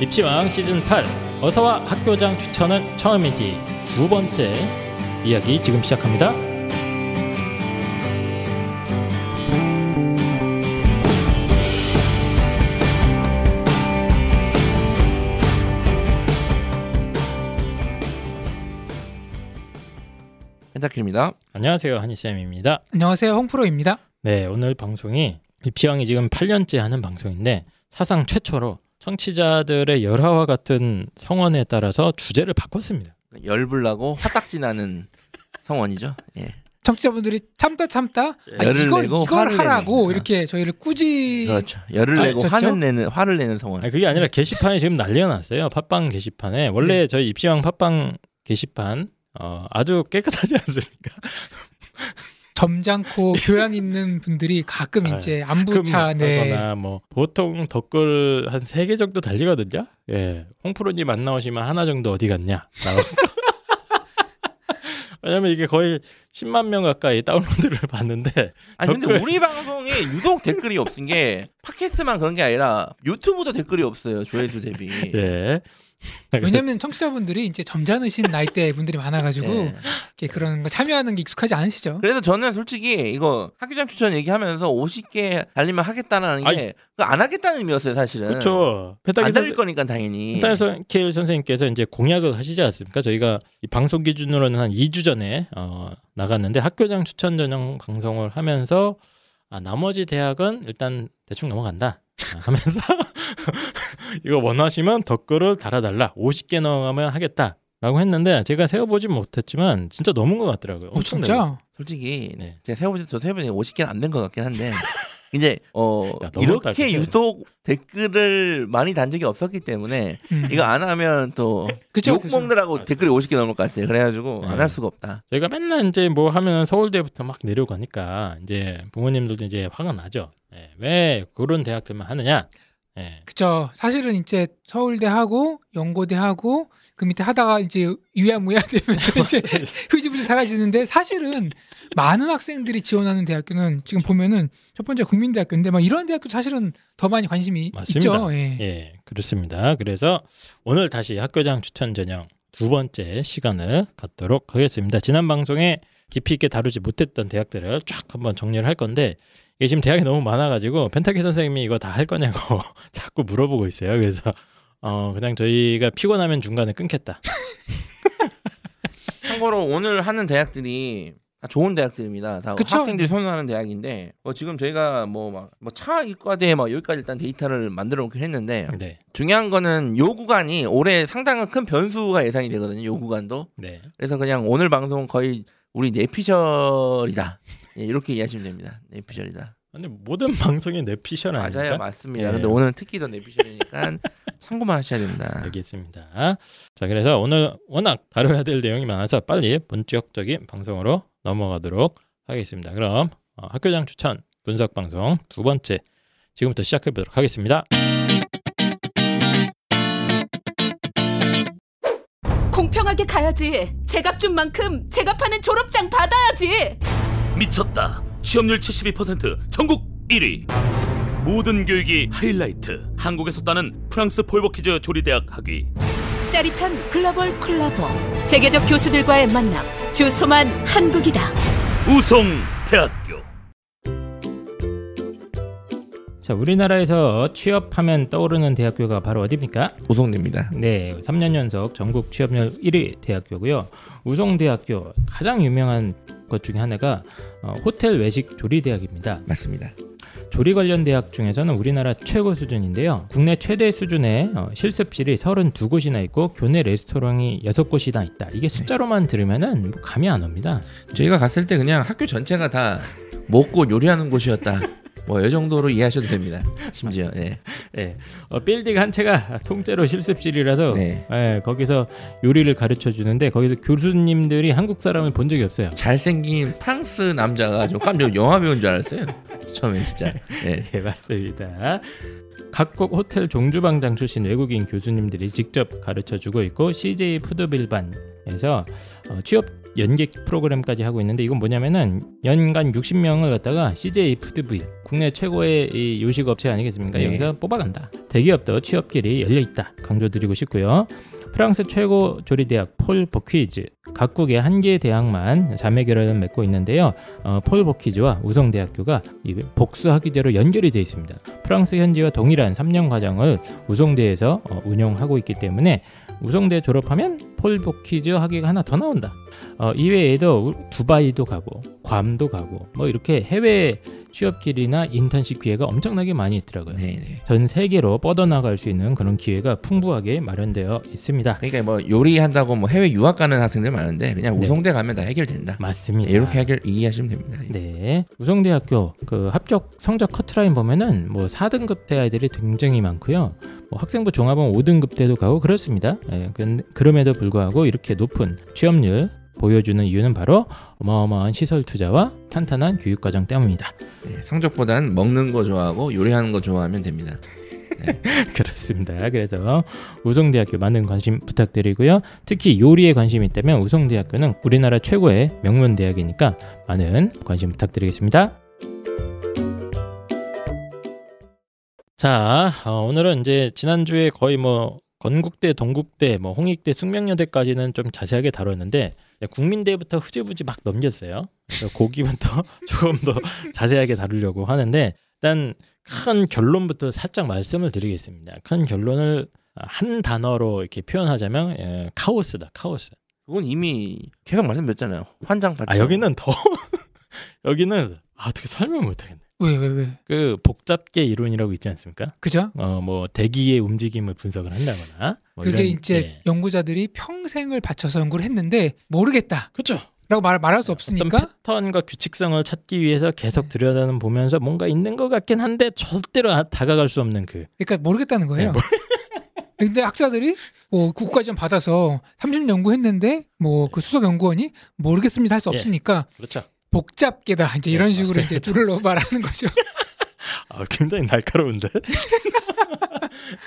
입시왕 시즌 8 어서와 학교장 추천은 처음이지 두 번째 이야기 지금 시작합니다. 펜타킬입니다. 안녕하세요 한희쌤입니다. 안녕하세요 홍프로입니다. 네 오늘 방송이 입시왕이 지금 8년째 하는 방송인데 사상 최초로 청취자들의 열화와 같은 성원에 따라서 주제를 바꿨습니다. 열불 나고 화딱지 나는 성원이죠. 예. 청취자분들이 참다 참다 아, 열을 이걸 내고 이걸 화를 하라고 내는. 이렇게 저희를 꾸지 그렇죠. 열을 아, 내고? 화는 내는 화를 내는 성원. 아니, 그게 아니라 게시판이 지금 난리가 났어요. 팟빵 게시판에 원래 네. 저희 입시왕 팟빵 게시판 어, 아주 깨끗하지 않습니까? 점잖고 교양 있는 분들이 가끔 아, 이제 안부차 네. 거나 뭐 보통 댓글 한 세 개 정도 달리거든요. 예, 홍프로님 안 나오시면 하나 정도 어디 갔냐? 왜냐면 이게 거의 10만 명 가까이 다운로드를 봤는데 아니 근데 댓글- 우리 방송에 유독 댓글이 없은 게 팟캐스트만 그런 게 아니라 유튜브도 댓글이 없어요. 조회수 대비. 예. 왜냐면 청취자분들이 이제 점잖으신 나이대 분들이 많아가지고 예. 이렇게 그런 거 참여하는 게 익숙하지 않으시죠? 그래서 저는 솔직히 이거 학교장 추천 얘기하면서 50개 달리면 하겠다는 게 안 하겠다는 의미였어요, 사실은. 그렇죠. 안 달릴 거니까 당연히. 펜타킬 선생님께서 이제 공약을 하시지 않습니까? 저희가 이 방송 기준으로는 한 2주 전에 어, 나갔는데 학교장 추천 전형 방송을 하면서 아, 나머지 대학은 일단 대충 넘어간다 아, 하면서 이거 원하시면 댓글을 달아달라 50개 넘어가면 하겠다 라고 했는데 제가 세어보진 못했지만 진짜 넘은 것 같더라고요. 어. 진짜? 솔직히 네. 제가 세어보지 저 세어보니 50개는 안 된 것 같긴 한데 이제 어 야, 이렇게 그때. 유독 댓글을 많이 단 적이 없었기 때문에 음. 이거 안 하면 또 그쵸, 욕 그쵸. 먹느라고 맞아. 댓글이 50개 넘을 것 같아요. 그래가지고 안 네. 할 수가 없다. 저희가 맨날 이제 뭐 하면 서울대부터 막 내려가니까 이제 부모님들도 이제 화가 나죠. 예, 왜 그런 대학들만 하느냐? 예. 그쵸. 사실은 이제 서울대 하고 연고대 하고 그 밑에 하다가 이제 유야무야 되면서 이제 흐지부지 사라지는데 사실은 많은 학생들이 지원하는 대학교는 지금 보면은 첫 번째 국민대학교인데 막 이런 대학교 사실은 더 많이 관심이 맞습니다. 있죠. 예. 예, 그렇습니다. 그래서 오늘 다시 학교장 추천 전형 두 번째 시간을 갖도록 하겠습니다. 지난 방송에 깊이 있게 다루지 못했던 대학들을 쫙 한번 정리를 할 건데 이게 지금 대학이 너무 많아가지고 펜타키 선생님이 이거 다 할 거냐고 자꾸 물어보고 있어요. 그래서 어 그냥 저희가 피곤하면 중간에 끊겠다. 참고로 오늘 하는 대학들이 다 좋은 대학들입니다. 다 그쵸? 학생들이 선호하는 대학인데 뭐 지금 저희가 뭐막뭐 차 이과대 막 여기까지 일단 데이터를 만들어 놓긴 했는데 네, 중요한 거는 요 구간이 올해 상당한 큰 변수가 예상이 되거든요. 요 구간도. 네. 그래서 그냥 오늘 방송 거의 우리 내피셜이다. 예, 이렇게 이해하시면 됩니다. 내피셜이다. 근데 모든 방송이 내피셜 아닙니까? 맞아요, 맞습니다. 예. 근데 오늘은 특히 더 내피셜이니까 참고만 하셔야 됩니다. 알겠습니다. 자, 그래서 오늘 워낙 다뤄야 될 내용이 많아서 빨리 본격적인 방송으로 넘어가도록 하겠습니다. 그럼 어, 학교장 추천 분석 방송 두 번째 지금부터 시작해 보도록 하겠습니다. 공평하게 가야지. 제값 준 만큼 제값하는 졸업장 받아야지. 미쳤다. 취업률 72% 전국 1위. 모든 교육이 하이라이트. 한국에서 따는 프랑스 폴버키즈 조리대학 학위. 짜릿한 글로벌 콜라보. 세계적 교수들과의 만남. 주소만 한국이다. 우송 대학교. 자, 우리나라에서 취업하면 떠오르는 대학교가 바로 어디입니까? 우송됩니다. 네, 3년 연속 전국 취업률 1위 대학교고요. 우송대학교 가장 유명한 것 중에 하나가 어, 호텔 외식 조리 대학입니다. 맞습니다. 조리 관련 대학 중에서는 우리나라 최고 수준인데요. 국내 최대 수준의 어, 실습실이 32곳이나 있고 교내 레스토랑이 6곳이나 있다. 이게 숫자로만 들으면은 뭐 감이 안 옵니다. 저희가 갔을 때 그냥 학교 전체가 다 먹고 요리하는 곳이었다. 뭐 이 정도로 이해하셔도 됩니다. 심지어 예. 예. 어, 빌딩 한 채가 통째로 실습실이라서 네. 예, 거기서 요리를 가르쳐 주는데 거기서 교수님들이 한국 사람을 본 적이 없어요. 잘생긴 프랑스 남자가 좀 깜짝 영화 배우인 줄 알았어요. 처음에 진짜. 예. 예, 맞습니다. 각국 호텔 종주방장 출신 외국인 교수님들이 직접 가르쳐 주고 있고 CJ 푸드빌반에서 어, 취업 연계 프로그램까지 하고 있는데 이건 뭐냐면은 연간 60명을 갖다가 CJ 푸드부인 국내 최고의 이 요식 업체 아니겠습니까? 네. 여기서 뽑아간다. 대기업도 취업길이 열려 있다. 강조드리고 싶고요. 프랑스 최고 조리대학 폴 보퀴즈 각국의 한 개의 대학만 자매 결연을 맺고 있는데요. 어, 폴 보퀴즈와 우성대학교가 이 복수학위제로 연결이 되어 있습니다. 프랑스 현지와 동일한 3년 과정을 우성대에서 어, 운영하고 있기 때문에 우성대 졸업하면 폴 보퀴즈 학위가 하나 더 나온다. 어, 이외에도 우- 두바이도 가고 괌도 가고 뭐 이렇게 해외 취업 길이나 인턴십 기회가 엄청나게 많이 있더라고요. 네네. 전 세계로 뻗어나갈 수 있는 그런 기회가 풍부하게 마련되어 있습니다. 그러니까 뭐 요리한다고 뭐 해외 유학 가는 학생들 많은데 그냥 네. 우성대 가면 다 해결된다. 맞습니다. 이렇게 해결 이해하시면 됩니다. 네. 우성대학교 그 합격 성적 커트라인 보면은 뭐 4등급 대 아이들이 굉장히 많고요. 뭐 학생부 종합은 5등급 대도 가고 그렇습니다. 예, 근- 그럼에도 불구하고 이렇게 높은 취업률 보여주는 이유는 바로 어마어마한 시설 투자와 탄탄한 교육 과정 때문이다. 네, 성적보단 먹는 거 좋아하고 요리하는 거 좋아하면 됩니다. 그렇습니다. 그래서 우성대학교 많은 관심 부탁드리고요. 특히 요리에 관심이 있다면 우성대학교는 우리나라 최고의 명문 대학이니까 많은 관심 부탁드리겠습니다. 자, 어, 오늘은 이제 지난주에 거의 뭐 건국대, 동국대, 뭐 홍익대, 숙명여대까지는 좀 자세하게 다뤘는데 국민대부터 흐지부지 막 넘겼어요. 거기부터 조금 더 자세하게 다루려고 하는데 일단 큰 결론부터 살짝 말씀을 드리겠습니다. 큰 결론을 한 단어로 이렇게 표현하자면 예, 카오스다. 카오스. 그건 이미 계속 말씀드렸잖아요. 환장 파트. 아 여기는 더 여기는 아, 어떻게 설명 못하겠네. 왜 왜 왜? 그 복잡계 이론이라고 있지 않습니까? 그죠? 어 뭐 대기의 움직임을 분석을 한다거나 뭐 그게 이런, 이제 예. 연구자들이 평생을 바쳐서 연구를 했는데 모르겠다라고 그렇죠. 말, 말할 수 어떤 없으니까 패턴과 규칙성을 찾기 위해서 계속 네. 들여다는 보면서 뭔가 있는 것 같긴 한데 절대로 아- 다가갈 수 없는 그 그러니까 모르겠다는 거예요. 네, 근데 학자들이 뭐 국가지원 받아서 30년 연구했는데 뭐 그 수석 연구원이 모르겠습니다 할수 예. 없으니까 그렇죠. 복잡계다 이제 이런 네, 식으로 이제 넣어 말하는 거죠. 아, 굉장히 날카로운데.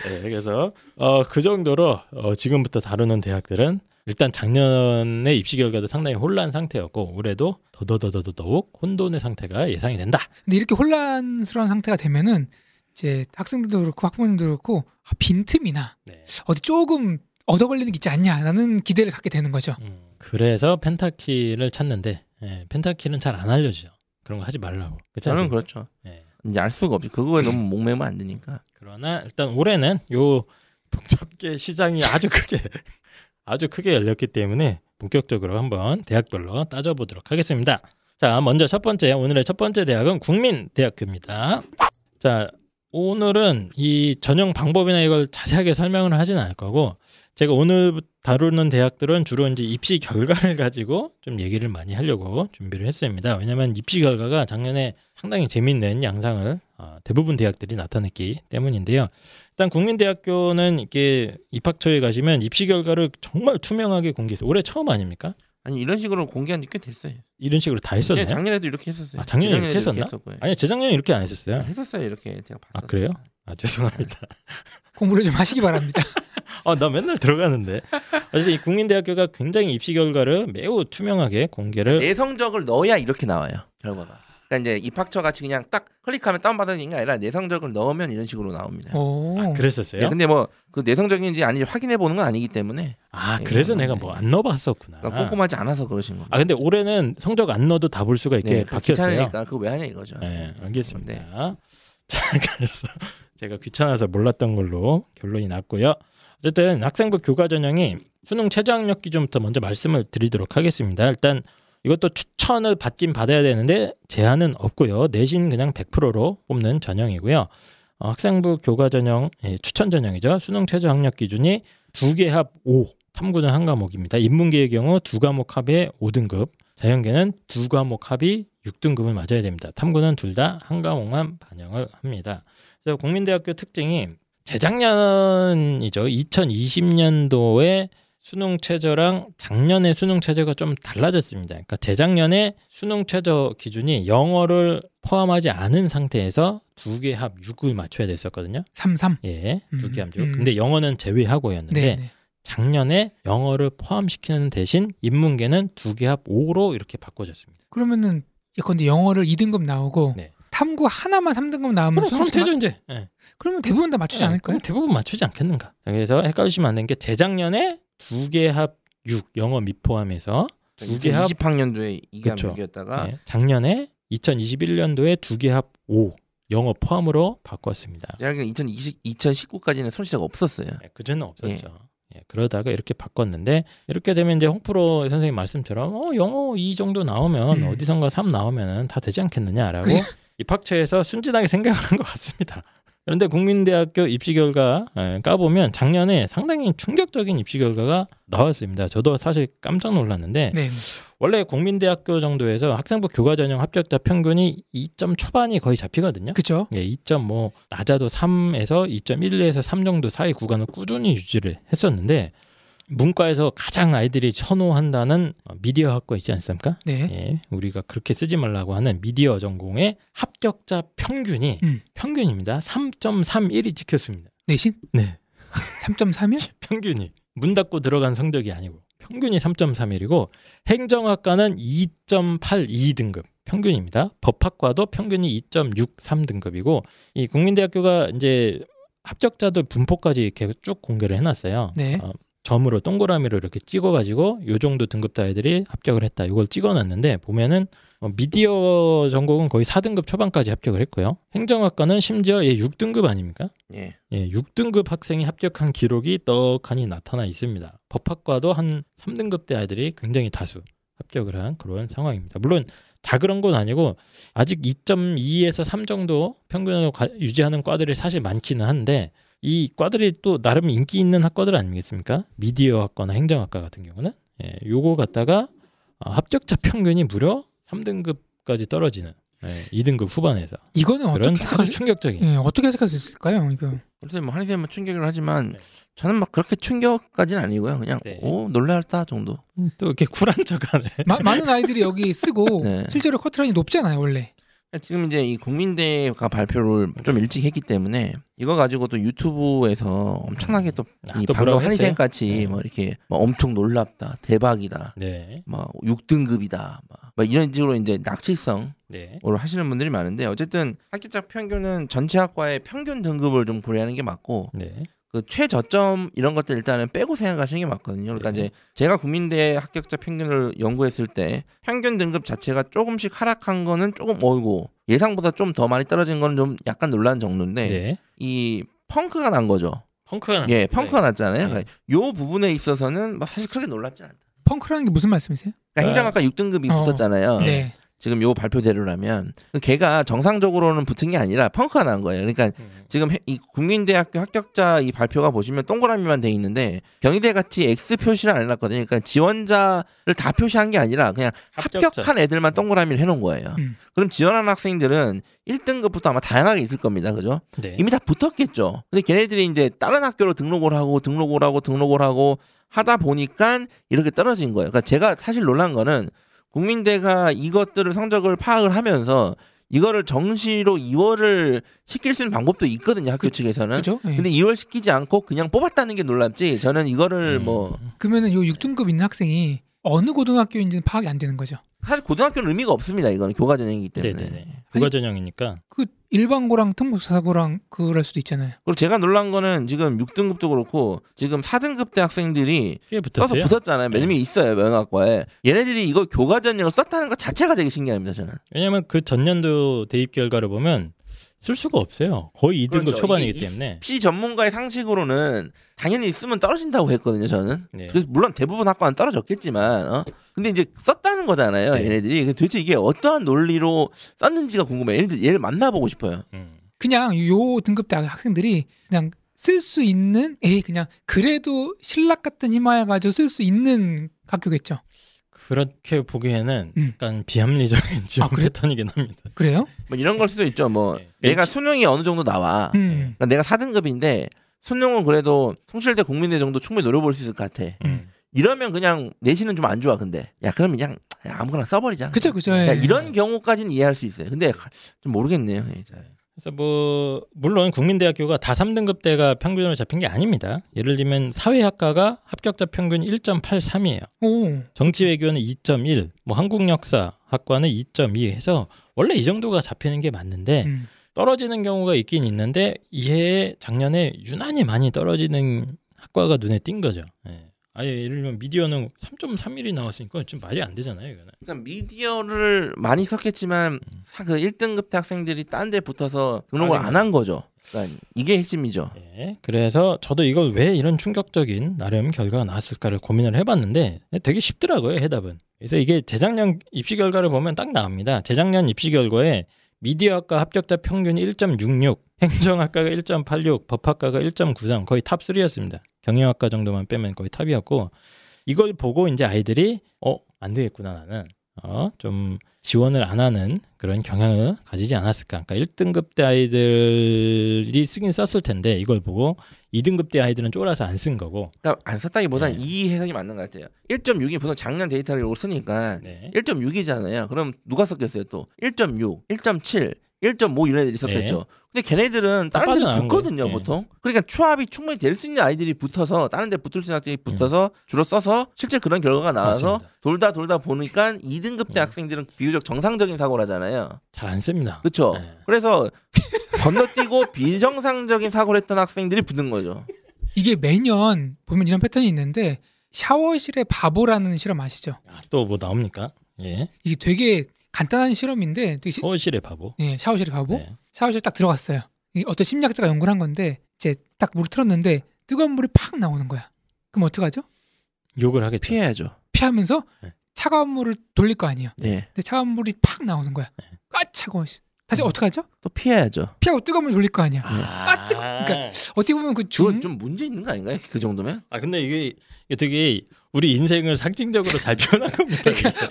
네, 그래서 어, 그 정도로 어, 지금부터 다루는 대학들은 일단 작년에 입시 결과도 상당히 혼란 상태였고 올해도 더더더더 더욱 혼돈의 상태가 예상이 된다. 근데 이렇게 혼란스러운 상태가 되면은 이제 학생들도 그렇고 학부모님도 그렇고 아, 빈틈이나 네. 어디 조금 얻어 걸리는 게 있지 않냐라는 기대를 갖게 되는 거죠. 음, 그래서 펜타키를 찾는데 예, 펜타키는 잘안 알려주죠. 그런 거 하지 말라고. 그렇지 저는 않습니까? 그렇죠. 예. 이제 알 수가 없지. 그거에 너무 목매면 안 되니까. 그러나 일단 올해는 요 복잡계 시장이 아주 크게 아주 크게 열렸기 때문에 본격적으로 한번 대학별로 따져보도록 하겠습니다. 자, 먼저 첫 번째 오늘의 첫 번째 대학은 국민대학교입니다. 자, 오늘은 이 전형 방법이나 이걸 자세하게 설명을 하진 않을 거고 제가 오늘 다루는 대학들은 주로 이제 입시 결과를 가지고 좀 얘기를 많이 하려고 준비를 했습니다. 왜냐하면 입시 결과가 작년에 상당히 재밌는 양상을 어, 대부분 대학들이 나타냈기 때문인데요. 일단 국민대학교는 이게 입학처에 가시면 입시 결과를 정말 투명하게 공개했어요. 올해 처음 아닙니까? 아니 이런 식으로 공개한 지 꽤 됐어요. 이런 식으로 다 했었나요? 네, 작년에도 이렇게 했었어요. 아, 작년에 이렇게 했었나? 했었고요. 아니 재작년에 이렇게 안 했었어요. 했었어요 이렇게 제가 아 봤어요. 그래요? 아 죄송합니다. 공부를 좀 하시기 바랍니다. 아 나 맨날 들어가는데. 어쨌든 이 국민대학교가 굉장히 입시 결과를 매우 투명하게 공개를 내 성적을 넣어야 이렇게 나와요 결과가. 그러니까 이제 입학처 같이 그냥 딱 클릭하면 다운받는 게 아니라 내 성적을 넣으면 이런 식으로 나옵니다. 오. 아, 그랬었어요. 네, 근데 뭐 그 내 성적인지 아닌지 확인해 보는 건 아니기 때문에 아 네, 그래서 네. 내가 뭐 안 넣어봤었구나. 그러니까 꼼꼼하지 않아서 그러신 겁니다. 아 근데 올해는 성적 안 넣어도 다 볼 수가 있게 네, 그 바뀌었어요. 귀찮으니까 그거 왜 하냐 이거죠. 네, 알겠습니다. 네. 자, 그래서 제가 귀찮아서 몰랐던 걸로 결론이 났고요. 어쨌든 학생부 교과 전형이 수능 최저학력 기준부터 먼저 말씀을 드리도록 하겠습니다. 일단 이것도 추천을 받긴 받아야 되는데 제한은 없고요. 내신 그냥 100%로 뽑는 전형이고요. 어, 학생부 교과 전형 예, 추천 전형이죠. 수능 최저학력 기준이 두 개 합 5, 탐구는 한 과목입니다. 인문계의 경우 두 과목 합의 5등급, 자연계는 두 과목 합이 6등급을 맞아야 됩니다. 탐구는 둘 다 한 과목만 반영을 합니다. 그래서 국민대학교 특징이 재작년이죠. 2020년도에 수능 최저랑 작년의 수능 최저가 좀 달라졌습니다. 그러니까 재작년에 수능 최저 기준이 영어를 포함하지 않은 상태에서 두 개 합 6을 맞춰야 됐었거든요. 33. 예, 두 개합 6. 음. 근데 영어는 제외하고였는데 네. 네. 작년에 영어를 포함시키는 대신 인문계는 두 개 합 5로 이렇게 바꿔졌습니다. 그러면은 예컨대 영어를 2등급 나오고 네. 탐구 하나만 3등급 나오면 그럼, 되죠 이제. 예. 그러면 대부분 다 맞추지 예, 않을까요? 그럼 대부분 맞추지 않겠는가. 자, 그래서 헷갈리시면 안 되는 게 재작년에 두 개 합 6 영어 미 포함해서 두 개 합 2020학년도에 이게 그쵸. 6이었다가 네, 작년에 2021년도에 두 개 합 5 영어 포함으로 바꿨습니다. 제가 알기로는 2020, 2019까지는 손시자가 없었어요. 네, 그전에 없었죠. 예, 그러다가 이렇게 바꿨는데 이렇게 되면 이제 홍프로 선생님 말씀처럼 어, 영어 2 정도 나오면 음. 어디선가 3 나오면은 다 되지 않겠느냐라고. 입학처에서 순진하게 생각하는 것 같습니다. 그런데 국민대학교 입시 결과 예, 까보면 작년에 상당히 충격적인 입시 결과가 나왔습니다. 저도 사실 깜짝 놀랐는데 네. 원래 국민대학교 정도에서 학생부 교과 전형 합격자 평균이 2점 초반이 거의 잡히거든요. 그죠? 예, 2점 뭐 낮아도 3에서 2.12에서 3 정도 사이 구간을 꾸준히 유지를 했었는데 문과에서 가장 아이들이 선호한다는 어, 미디어 학과 있지 않습니까? 네. 예, 우리가 그렇게 쓰지 말라고 하는 미디어 전공의 합격자 평균이 음. 평균입니다. 3.31이 찍혔습니다. 내신? 네. 3.3이요? 평균이 문 닫고 들어간 성적이 아니고 평균이 3.31이고 행정학과는 2.82 등급 평균입니다. 법학과도 평균이 2.63 등급이고 이 국민대학교가 이제 합격자들 분포까지 이렇게 쭉 공개를 해놨어요. 네. 어, 점으로 동그라미로 이렇게 찍어가지고 요 정도 등급대 아이들이 합격을 했다. 이걸 찍어놨는데 보면은 어, 미디어 전공은 거의 4등급 초반까지 합격을 했고요. 행정학과는 심지어 예, 6등급 아닙니까? 예. 예, 6등급 학생이 합격한 기록이 떡하니 나타나 있습니다. 법학과도 한 3등급대 아이들이 굉장히 다수 합격을 한 그런 상황입니다. 물론 다 그런 건 아니고 아직 2.2에서 3 정도 평균으로 가- 유지하는 과들이 사실 많기는 한데 이 과들이 또 나름 인기 있는 학과들 아니겠습니까? 미디어 학과나 행정학과 같은 경우는 예, 요거 갖다가 아, 합격자 평균이 무려 3등급까지 떨어지는 예, 2등급 후반에서 이거는 어떻게 해석할 충격적인 예, 어떻게 해석할 수 있을까요? 이거. 그래서 뭐 한의쌤은 충격을 하지만 네. 저는 막 그렇게 충격까지는 아니고요. 그냥 네. 오 놀랄다 정도. 또 이렇게 쿨한 척하네. 마- 많은 아이들이 여기 쓰고 네. 실제로 커트라인이 높잖아요, 원래. 지금 이제 이 국민대가 발표를 좀 일찍 했기 때문에 이거 가지고 또 유튜브에서 엄청나게 또 아, 이또 방금 했어요? 같이 네. 뭐 이렇게 뭐 엄청 놀랍다, 대박이다, 네, 막 6등급이다, 막, 막 이런 식으로 이제 낙치성으로 네, 하시는 분들이 많은데 어쨌든 합격자 평균은 전체 학과의 평균 등급을 좀 고려하는 게 맞고 네, 그 최저점 이런 것들 일단은 빼고 생각하시는 게 맞거든요. 그러니까 네. 이제 제가 국민대 합격자 평균을 연구했을 때 평균 등급 자체가 조금씩 하락한 거는 조금 어이고 예상보다 좀 더 많이 떨어진 거는 좀 약간 놀란 정도인데 네. 이 펑크가 난 거죠. 펑크가 예, 펑크가 났잖아요. 네. 그러니까 요 부분에 있어서는 막 사실 그렇게 놀랍지 않다. 펑크라는 게 무슨 말씀이세요? 그러니까 행정학과 6등급이 어. 붙었잖아요. 네. 지금 요 발표대로라면 그 걔가 정상적으로는 붙은 게 아니라 펑크가 난 거예요. 그러니까 지금 해- 이 국민대학교 합격자 이 발표가 보시면 동그라미만 돼 있는데 경희대 같이 X 표시를 안 해놨거든요. 그러니까 지원자를 다 표시한 게 아니라 그냥 합격자. 합격한 애들만 동그라미를 해놓은 거예요. 음. 그럼 지원하는 학생들은 1등급부터 아마 다양하게 있을 겁니다. 그죠? 네. 이미 다 붙었겠죠. 근데 걔네들이 이제 다른 학교로 등록을 하고 등록을 하고 등록을 하고 하다 보니까 이렇게 떨어진 거예요. 그러니까 제가 사실 놀란 거는 국민대가 이것들을 성적을 파악을 하면서 이거를 정시로 2월을 시킬 수 있는 방법도 있거든요. 학교 그- 측에서는. 그죠? 예. 근데 2월 시키지 않고 그냥 뽑았다는 게 놀랍지. 저는 이거를 음. 뭐 그러면은 요 6등급 있는 학생이 어느 고등학교인지는 파악이 안 되는 거죠. 사실 고등학교는 의미가 없습니다. 이거는 교과 전형이기 때문에. 네네네. 국가 전형이니까 그 일반고랑 특목사고랑 그럴 수도 있잖아요. 그리고 제가 놀란 거는 지금 6등급도 그렇고 지금 4등급 대 학생들이 꽤 써서. 붙었잖아요. 몇 네. 명 있어요. 명학과에. 얘네들이 이거 교과 전형을 썼다는 것 자체가 되게 신기합니다. 저는. 왜냐하면 그 전년도 대입 결과를 보면 쓸 수가 없어요. 거의 2등급 그렇죠. 초반이기 이게 때문에. 입시 전문가의 상식으로는 당연히 쓰면 떨어진다고 했거든요. 저는. 네. 그래서 물론 대부분 학과는 떨어졌겠지만, 어? 근데 이제 썼다는 거잖아요. 네. 얘네들이. 도대체 이게 어떠한 논리로 썼는지가 궁금해요. 얘네들 얘를 만나보고 싶어요. 음. 그냥 요 등급대 학생들이 그냥 쓸 수 있는 에이 그냥 그래도 신락 같은 희망을 가지고 쓸 수 있는 학교겠죠. 그렇게 보기에는 음. 약간 비합리적인 지원 아, 그래? 패턴이긴 합니다. 그래요? 뭐 이런 걸 수도 있죠. 뭐 네. 내가 수능이 어느 정도 나와. 음. 그러니까 내가 4등급인데 수능은 그래도 성실대 국민대 정도 충분히 노려볼 수 있을 것 같아. 음. 이러면 그냥 내신은 좀 안 좋아. 근데 야 그러면 그냥 아무거나 써버리자. 그죠, 그죠. 그러니까 예. 이런 경우까지는 이해할 수 있어요. 근데 좀 모르겠네요. 예, 잘. 그래서 뭐 물론 국민대학교가 다 3등급대가 평균으로 잡힌 게 아닙니다. 예를 들면 사회학과가 합격자 평균 1.83이에요. 오. 정치외교는 2.1, 뭐 한국역사학과는 2.2 해서 원래 이 정도가 잡히는 게 맞는데 음. 떨어지는 경우가 있긴 있는데 이해 작년에 유난히 많이 떨어지는 학과가 눈에 띈 거죠. 예. 아예 예를 들면 미디어는 3.31이 나왔으니까 좀 말이 안 되잖아요, 이거는. 그러니까 미디어를 많이 썼겠지만 사- 그 1등급 대 학생들이 딴 데 붙어서 등록을. 안 한 거죠. 그러니까 이게 핵심이죠. 예. 그래서 저도 이걸 왜 이런 충격적인 나름 결과가 나왔을까를 고민을 해봤는데 되게 쉽더라고요, 해답은. 그래서 이게 재작년 입시 결과를 보면 딱 나옵니다. 재작년 입시 결과에 미디어학과 합격자 평균이 1.66, 행정학과가 1.86, 법학과가 1.93 거의 탑 3였습니다. 경영학과 정도만 빼면 거의 탑이었고 이걸 보고 이제 아이들이 어 안 되겠구나 나는 어 좀 지원을 안 하는 그런 경향을 가지지 않았을까. 그러니까 1등급 대 아이들이 쓰긴 썼을 텐데 이걸 보고 2등급 대 아이들은 쫄아서 안 쓴 거고. 그러니까 안 썼다기보단 네. 이 해석이 맞는 것 같아요. 1.6이 보통 작년 데이터를 쓰니까 네. 1.6이잖아요. 그럼 누가 썼겠어요 또? 1.6, 1.7, 1.5 이런 애들이 썼겠죠. 근데 걔네들은 다 다른 데 빠져나간 붙거든요 거예요. 보통. 그러니까 추합이 충분히 될 수 있는 아이들이 붙어서 다른 데 붙을 수 있는 아이들이 붙어서 주로 써서 실제 그런 결과가 나와서 음. 맞습니다. 돌다 돌다 보니까 2등급 대 음. 학생들은 비교적 정상적인 사고라잖아요. 잘 안 씁니다. 그렇죠. 네. 그래서 건너뛰고 비정상적인 사고를 했던 학생들이 붙는 거죠. 이게 매년 보면 이런 패턴이 있는데 샤워실의 바보라는 실험 아시죠? 또뭐 나옵니까? 예. 이게 되게 간단한 실험인데 되게 시- 서울시의 바보. 예, 샤워실의 바보. 네. 샤워실 딱 들어갔어요. 이 어떤 심리학자가 연구를 한 건데 이제 딱 물을 틀었는데 뜨거운 물이 팍 나오는 거야. 그럼 어떡하죠? 욕을 하겠죠. 피해야죠. 피하면서 네. 차가운 물을 돌릴 거 아니에요. 네. 근데 차가운 물이 팍 나오는 거야. 네. 아 차가워. 씨. 음. 다시 어떡하죠? 또 피해야죠. 피하고 뜨거운 물 돌릴 거 아니야. 아, 뜨거- 그러니까 어떻게 보면 그 중, 좀 문제 있는 거 아닌가요? 그 정도면? 아 근데 이게, 이게 되게 우리 인생을 상징적으로 잘 표현한 겁니다.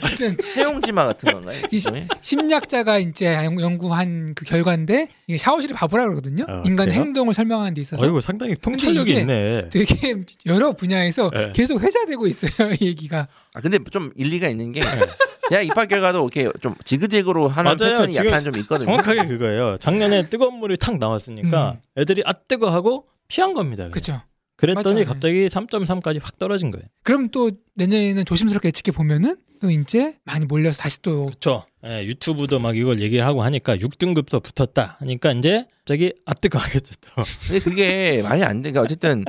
어쨌든 해용지마 같은 건가요? 이 시- 심리학자가 이제 연- 연구한 그 결과인데 이게 샤워실이 바보라 그러거든요. 아, 인간의 그래요? 행동을 설명하는 데 있어서 어이구 상당히 통찰력이 있네. 되게 여러 분야에서 네. 계속 회자되고 있어요. 이 얘기가. 아 근데 좀 일리가 있는 게 제가 입학 결 과도 이렇게 좀 지그재그로 하는 맞아요. 패턴이 지금 약간 좀 있거든요. 정확하게 그거예요. 작년에 뜨거운 물이 탁 나왔으니까 애들이 아 뜨거 하고 피한 겁니다. 그냥. 그렇죠. 그랬더니 맞아요. 갑자기 3.3까지 확 떨어진 거예요. 그럼 또 내년에는 조심스럽게 예측해 보면은 또 이제 많이 몰려서 다시 또 그렇죠. 예, 유튜브도 막 이걸 얘기를 하고 하니까 6등급도 붙었다 하니까 이제 갑자기 아 뜨거 하겠죠 또. 근데 그게 말이 안 돼. 그러니까 어쨌든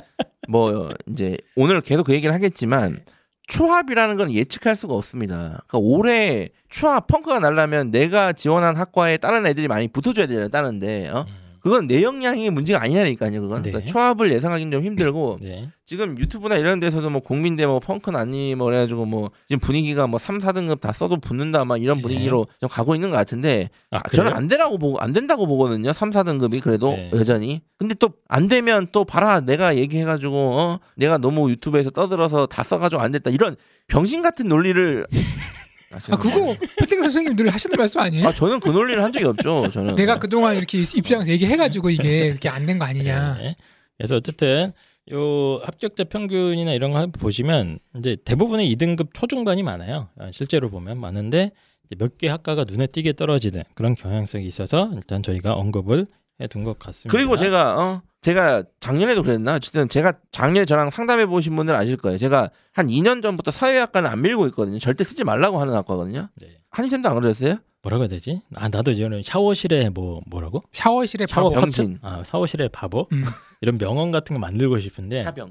뭐 이제 오늘 계속 그 얘기를 하겠지만 추합이라는 건 예측할 수가 없습니다. 그러니까 올해 추합 펑크가 날라면 내가 지원한 학과에 다른 애들이 많이 붙어줘야 되잖아요. 다른데 어? 그건 내 역량이 문제가 아니라니까요. 그건 네. 그러니까 추합을 예상하기는 좀 힘들고 네. 지금 유튜브나 이런 데서도 뭐 국민대 뭐 펑크 아니 뭐 그래가지고 뭐 지금 분위기가 뭐 3, 4등급 다 써도 붙는다 막 이런 네. 분위기로 좀 가고 있는 것 같은데 아, 아, 저는? 안 되라고 보고 안 된다고 보거든요. 3, 4등급이 그래도 네. 여전히. 근데 또 안 되면 또 봐라 내가 얘기해가지고 어 내가 너무 유튜브에서 떠들어서 다 써가지고 안 됐다 이런 병신 같은 논리를 아, 아 그거 패태기 선생님 늘 하시는 말씀 아니에요? 아 저는 그 논리를 한 적이 없죠. 저는 내가 그동안 이렇게 입장에서 얘기해가지고 이게 이렇게 안 된 거 아니냐. 네. 그래서 어쨌든 요 합격자 평균이나 이런 거 보시면 이제 대부분의 2등급 초중반이 많아요. 아, 실제로 보면 많은데 몇 개 학과가 눈에 띄게 떨어지는 그런 경향성이 있어서 일단 저희가 언급을 해 둔 것 같습니다. 그리고 제가 어 제가 작년에도 그랬나 어쨌든 제가 작년에 저랑 상담해 보신 분들 아실 거예요. 제가 한 2년 전부터 사회학과는 안 밀고 있거든요. 절대 쓰지 말라고 하는 학과거든요. 네. 한의쌤도 안 그랬어요? 뭐라고 해야 되지? 아 나도 이제는 샤워실에 뭐 뭐라고? 샤워실에 샤워 바보. 병신. 커튼? 아 샤워실에 바보? 음. 이런 명언 같은 거 만들고 싶은데 사병.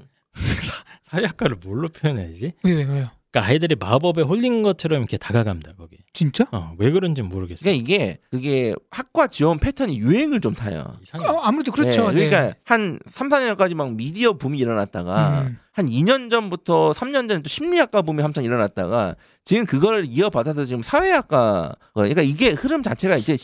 사회학과를 뭘로 표현해야지? 왜, 왜, 왜요? 그러니까 아이들이 마법에 홀린 것처럼 이렇게 다가갑니다 거기. 진짜? 어, 왜 그런지 모르겠어요. 그러니까 이게 그게 학과 지원 패턴이 유행을 좀 타요. 이상해. 어, 아무래도 그렇죠. 네, 네. 그러니까 한 3, 4년까지 막 미디어 붐이 일어났다가 음. 한 2년 전부터 3년 전에 또 심리학과 붐이 한창 일어났다가 지금 그걸 이어받아서 지금 사회학과 그러니까 이게 흐름 자체가 이제 이-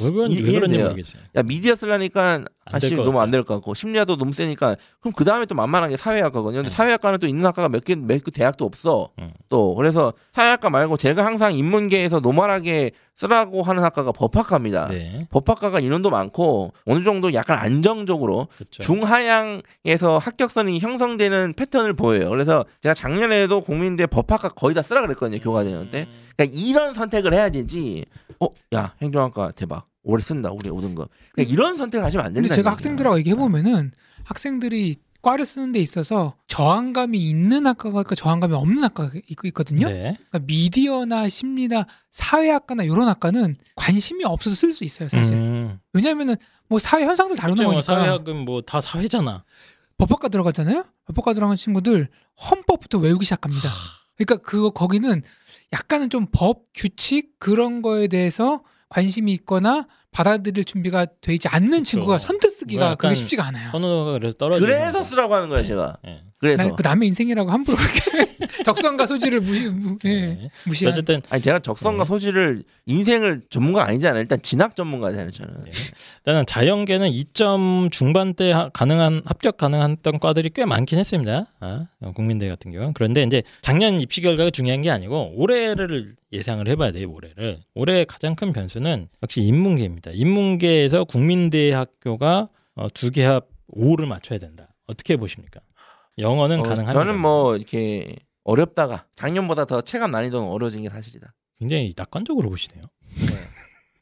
이해돼요. 모르겠어요. 야 미디어 쓰려니까 될것 너무. 안 될 것 같고 심리학도 너무 세니까 그럼 그 다음에 또 만만한 게 사회학과거든요. 근데 네. 사회학과는 또 있는 학과가 몇개몇개 대학도 없어. 음. 또 그래서 사회학과 말고 제가 항상 인문계에서 노멀하게 쓰라고 하는 학과가 법학과입니다. 네, 법학과가 인원도 많고 어느 정도 약간 안정적으로 그렇죠. 중하향에서 합격선이 형성되는 패턴을 보여요. 그래서 제가 작년에도 국민대 법학과 거의 다 쓰라 그랬거든요. 교과전형 때. 음. 그러니까 이런 선택을 해야 되지. 어, 야 행정학과 대박. 오래 쓴다 우리 5등급. 그러니까 이런 선택을 하시면 안 된다. 근데 제가 학생들하고 얘기해 보면은 학생들이 과를 쓰는 데 있어서 저항감이 있는 학과가 있고 저항감이 없는 학과가 있- 있거든요. 네. 그러니까 미디어나 심리나 사회학과나 이런 학과는 관심이 없어서 쓸 수 있어요, 사실. 음. 왜냐하면은 뭐 사회 현상들 다루는 그렇죠. 거니까 사회학은 뭐 다 사회잖아. 법학과 들어갔잖아요. 법학과 들어간 친구들 헌법부터 외우기 시작합니다. 그러니까 그거 거기는 약간은 좀 법 규칙 그런 거에 대해서 관심이 있거나 받아들일 준비가 되지 않는 친구가 선뜻 쓰기가 뭐야, 그게 쉽지가 않아요. 선호가 그래서 떨어지는 그래서 거. 쓰라고 하는 거예요 제가. 예. 그래서 나- 그 남의 인생이라고 함부로 그렇게 적성과 소지를 무시 무, 예, 네. 무시한 어쨌든 아니 제가 적성과 네. 소지를 인생을 전문가 아니잖아요. 일단 진학 전문가잖아요 저는. 네. 일단은 자연계는 2점 중반대 하- 가능한 합격 가능했던 과들이 꽤 많긴 했습니다. 아, 국민대 같은 경우. 그런데 이제 작년 입시 결과가 중요한 게 아니고 올해를 예상을 해봐야 돼요. 올해를. 올해 가장 큰 변수는 역시 인문계입니다. 인문계에서 국민대 학교가 어, 두개 합 5를 맞춰야 된다. 어떻게 보십니까? 영어는 어, 가능합니다. 저는 뭐 이렇게 어렵다가 작년보다 더 체감 난이도는 어려워진 게 사실이다. 굉장히 낙관적으로 보시네요.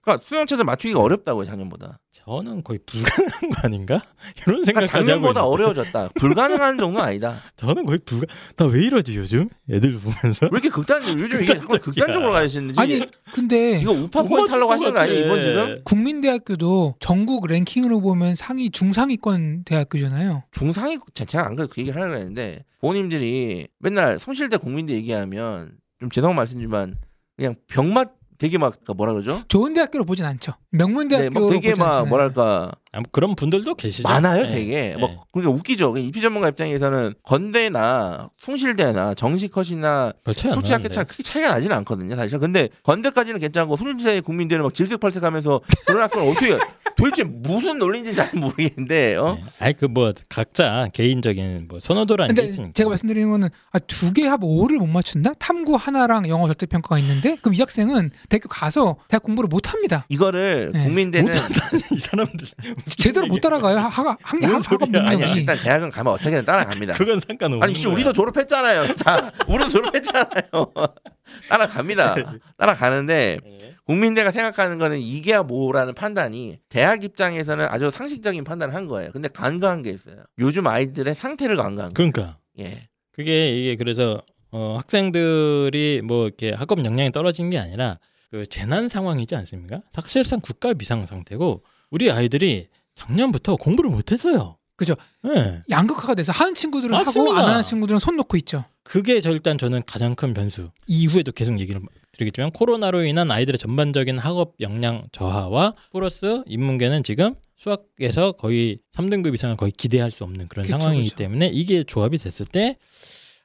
그러니까 수능 최저 맞추기가 어렵다고요 작년보다. 저는 거의 불가능한 거 아닌가? 이런 그러니까 생각까지 하고 작년보다. 어려워졌다. 불가능한 정도는 아니다. 저는 거의 불가. 나 왜 이러지 요즘? 애들 보면서. 왜 이렇게 극단적? 요즘 이게 자꾸 극단적으로 가시는지. 아니 근데 이거 우파 포인트 하려고 하시는 거 아니에요 이번 지금? 국민대학교도 전국 랭킹으로 보면 상위 중상위권 대학교잖아요. 중상위 제- 제가 안 그래도 그 얘기를 하려고 했는데 부모님들이 맨날 성실대 국민대 얘기하면 좀 죄송한 말씀이지만 그냥 병맛 되게 막 뭐라 그러죠? 좋은 대학교로 보진 않죠. 네, 명문 대학교로 막 되게 보진 막 않잖아요. 뭐랄까 그런 분들도 계시죠. 많아요 네. 되게 네. 뭐 그러니까 웃기죠 입시 전문가 입장에서는 건대나 송실대나 정시컷이나 별 차이 안 솔직히 학교 나는데. 차 크게 차이가 나지는 않거든요 사실 근데 건대까지는 괜찮고 송실대 국민대는 막 질색팔색하면서 그런 학교는 어떻게 도대체 무슨 논리인지 잘 모르겠는데 어 네. 아니 그 뭐 각자 개인적인 뭐 선호도라는 게 근데 있으니까. 제가 말씀드리는 거는 아, 두개 합 5를 못 맞춘다? 탐구 하나랑 영어 절대 평가가 있는데 그럼 이 학생은 대학교 가서 대학 공부를 못 합니다. 이거를 네. 국민대는 이 사람들 제대로 못 따라가요. 하- 하가 학업 소리야. 아니. 일단 대학은 가면 어떻게든 따라갑니다 그건 상관없는 아니 씨. 우리도 졸업했잖아요 다 우리도 졸업했잖아요 따라갑니다 따라가는데 네. 국민대가 생각하는 거는 이게야 뭐라는 판단이 대학 입장에서는 아주 상식적인 판단을 한 거예요. 근데 간과한 게 있어요. 요즘 아이들의 상태를 간과한 거예요. 그러니까 예. 그게 이게 그래서 어, 학생들이 뭐 이렇게 학업 역량이 떨어진 게 아니라 그 재난 상황이지 않습니까? 사실상 국가 비상 상태고 우리 아이들이 작년부터 공부를 못했어요. 그죠. 네. 양극화가 돼서 하는 친구들은 하고 맞습니다. 안 하는 친구들은 손 놓고 있죠. 그게 저 일단 저는 가장 큰 변수. 이후에도 계속 얘기를 드리겠지만 코로나로 인한 아이들의 전반적인 학업 역량 저하와 플러스 인문계는 지금 수학에서 거의 3등급 이상을 거의 기대할 수 없는 그런 그쵸, 상황이기 그쵸. 때문에 이게 조합이 됐을 때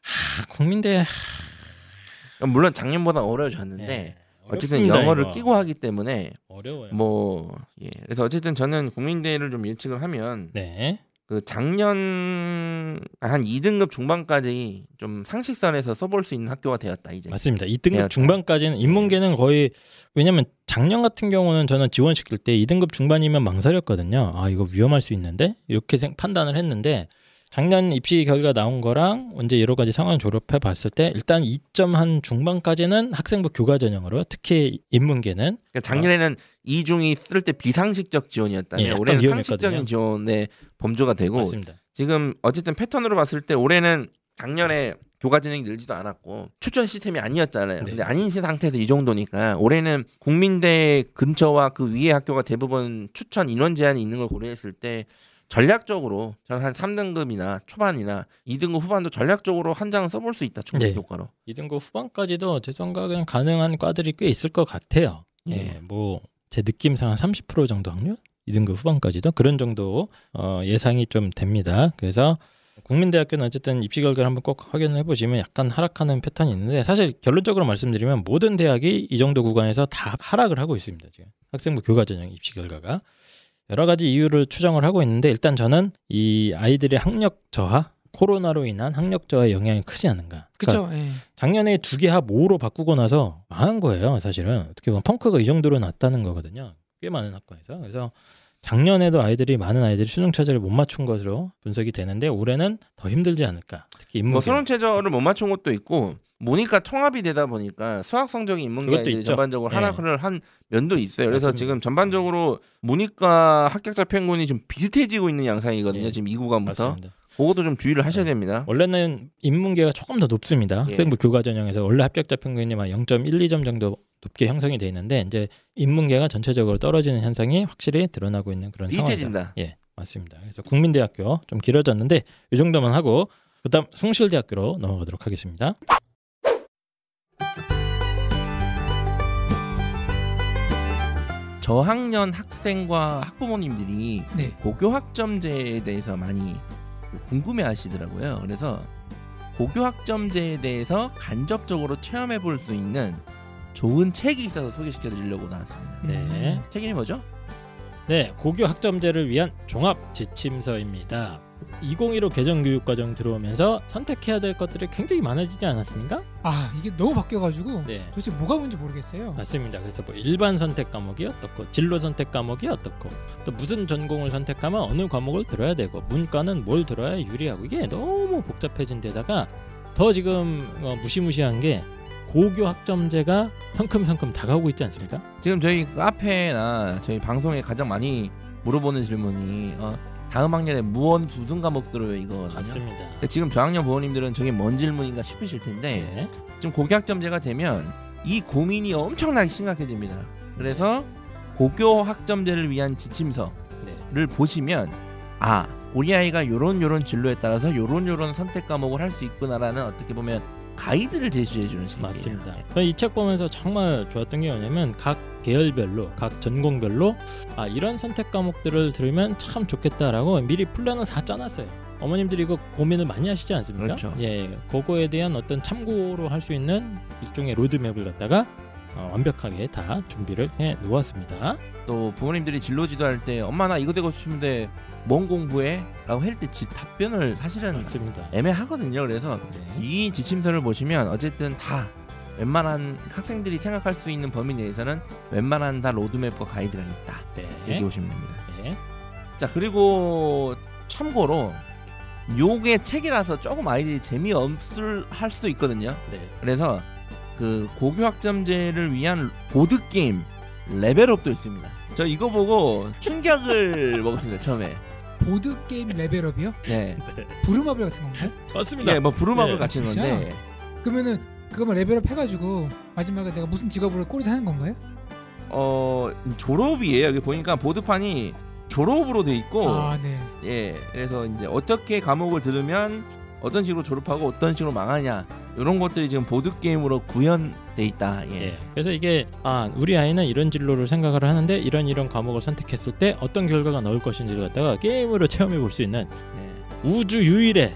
하, 국민대 물론 작년보다 어려워졌는데 네, 어쨌든 어렵습니다, 영어를 이거. 끼고 하기 때문에 어려워요. 뭐 예. 그래서 어쨌든 저는 국민대를 좀 예측을 하면 네. 그 작년 한 2등급 중반까지 좀 상식선에서 써볼 수 있는 학교가 되었다 이제. 맞습니다. 2등급 해야 중반까지는 인문계는 거의 왜냐면 작년 같은 경우는 저는 지원시킬 때 2등급 중반이면 망설였거든요. 아 이거 위험할 수 있는데 이렇게 생- 판단을 했는데 작년 입시 결과 나온 거랑 언제 여러 가지 상황 졸업해 봤을 때 일단 2점 한 중반까지는 학생부 교과 전형으로 특히 인문계는 그러니까 작년에는 이중이 쓸 때 비상식적 지원이었다면 예, 올해는. 상식적인 지원의 범주가 되고 맞습니다. 지금 어쨌든 패턴으로 봤을 때 올해는 작년에 교과 진행이 늘지도 않았고 추천 시스템이 아니었잖아요. 네. 근데 아닌 상태에서 이 정도니까 올해는 국민대 근처와 그 위에 학교가 대부분 추천 인원 제한이 있는 걸 고려했을 때 전략적으로 저는 한 3등급이나 초반이나 2등급 후반도 전략적으로 한 장은 써볼 수 있다. 총력 네. 효과로. 2등급 후반까지도 제 생각엔 가능한 과들이 꽤 있을 것 같아요. 예. 예, 뭐 제 느낌상 한 30% 정도 확률? 2등급 후반까지도 그런 정도 어, 예상이 좀 됩니다. 그래서 국민대학교는 어쨌든 입시 결과를 한번 꼭 확인을 해보시면 약간 하락하는 패턴이 있는데 사실 결론적으로 말씀드리면 모든 대학이 이 정도 구간에서 다 하락을 하고 있습니다. 지금 학생부 교과 전형 입시 결과가 여러 가지 이유를 추정을 하고 있는데 일단 저는 이 아이들의 학력 저하 코로나로 인한 학력 저하의 영향이 크지 않은가. 그러니까 그렇죠. 예. 작년에 두 개 합 5로 바꾸고 나서 망한 거예요, 사실은. 어떻게 보면 펑크가 이 정도로 났다는 거거든요. 꽤 많은 학과에서. 그래서 작년에도 아이들이 많은 아이들이 수능 최저를 못 맞춘 것으로 분석이 되는데 올해는 더 힘들지 않을까. 특히 인문계. 뭐 수능 최저를 못 맞춘 것도 있고 모니까 통합이 되다 보니까 수학 성적이 인문계. 전반적으로 예. 하락을 한 면도 있어요. 그래서 맞습니다. 지금 전반적으로 모니까 합격자 평균이 좀 비슷해지고 있는 양상이거든요. 예. 지금 이 구간부터 맞습니다. 그것도 좀 주의를 하셔야 됩니다. 원래는 인문계가 조금 더 높습니다. 예. 학생부 교과 전형에서 원래 합격자 평균이 막 0.12점 정도 높게 형성이 돼 있는데 이제 인문계가 전체적으로 떨어지는 현상이 확실히 드러나고 있는 그런 상황이다. 비슷해진다. 예, 맞습니다. 그래서 국민대학교 좀 길어졌는데 이 정도만 하고 그다음 숭실대학교로 넘어가도록 하겠습니다. 저학년 학생과 학부모님들이 네. 고교 학점제에 대해서 많이 궁금해 하시더라고요. 그래서 고교 학점제에 대해서 간접적으로 체험해 볼 수 있는 좋은 책이 있어서 소개시켜 드리려고 나왔습니다. 네. 책 이름이 뭐죠? 네, 고교 학점제를 위한 종합 지침서입니다. 2015 개정 교육 과정 들어오면서 선택해야 될 것들이 굉장히 많아지지 않았습니까? 아 이게 너무 바뀌어가지고 네. 도대체 뭐가 뭔지 모르겠어요. 맞습니다. 그래서 뭐 일반 선택 과목이 어떻고 진로 선택 과목이 어떻고 또 무슨 전공을 선택하면 어느 과목을 들어야 되고 문과는 뭘 들어야 유리하고 이게 너무 복잡해진 데다가 더 지금 어, 무시무시한 게 고교 학점제가 성큼성큼 다가오고 있지 않습니까? 지금 저희 카페나 저희 방송에 가장 많이 물어보는 질문이 어, 다음 학년에 무언 부등 과목들을 이거거든요. 맞습니다. 근데 지금 저학년 부모님들은 저게 뭔 질문인가 싶으실 텐데 네. 지금 고교 학점제가 되면 이 고민이 엄청나게 심각해집니다. 그래서 고교 학점제를 위한 지침서를 네. 보시면 아 우리 아이가 요런 요런 진로에 따라서 요런 요런 선택 과목을 할 수 있구나라는 어떻게 보면 가이드를 제시해 주는 책이에요. 맞습니다. 네. 저는 이 책 보면서 정말 좋았던 게 뭐냐면 각 계열별로, 각 전공별로 아 이런 선택 과목들을 들으면 참 좋겠다라고 미리 플랜을 다 짜놨어요. 어머님들이 이거 고민을 많이 하시지 않습니까? 그렇죠. 예, 그거에 대한 어떤 참고로 할 수 있는 일종의 로드맵을 갖다가 어, 완벽하게 다 준비를 해 놓았습니다. 또 부모님들이 진로 지도할 때 엄마 나 이거 되고 싶은데 뭔 공부해? 라고 할 때 답변을 사실은 맞습니다. 애매하거든요. 그래서 네. 이 지침서를 보시면 어쨌든 다 웬만한 학생들이 생각할 수 있는 범위 내에서는 웬만한 다 로드맵과 가이드가 있다. 이렇게 네. 보시면 됩니다. 네. 자 그리고 참고로 요게 책이라서 조금 아이들이 재미없을 할 수도 있거든요. 네. 그래서 그 고교 학점제를 위한 보드 게임 레벨업도 있습니다. 저 이거 보고 충격을 먹었습니다 처음에. 보드 게임 레벨업이요? 네, 부루마블 같은 건가요? 맞습니다. 네, 뭐 부루마블 네, 같은 진짜? 건데 그러면은 그거만 level up 해가지고 마지막에 내가 무슨 직업으로 골인 하는 건가요? 어 졸업이에요. 여기 보니까 보드판이 졸업으로 돼 있고 아 네. 예, 그래서 이제 어떻게 과목을 들으면 어떤 식으로 졸업하고 어떤 식으로 망하냐 이런 것들이 지금 보드 게임으로 구현돼 있다. 예. 예. 그래서 이게 아 우리 아이는 이런 진로를 생각을 하는데 이런 이런 과목을 선택했을 때 어떤 결과가 나올 것인지를 갖다가 게임으로 체험해 볼 수 있는 예. 우주 유일의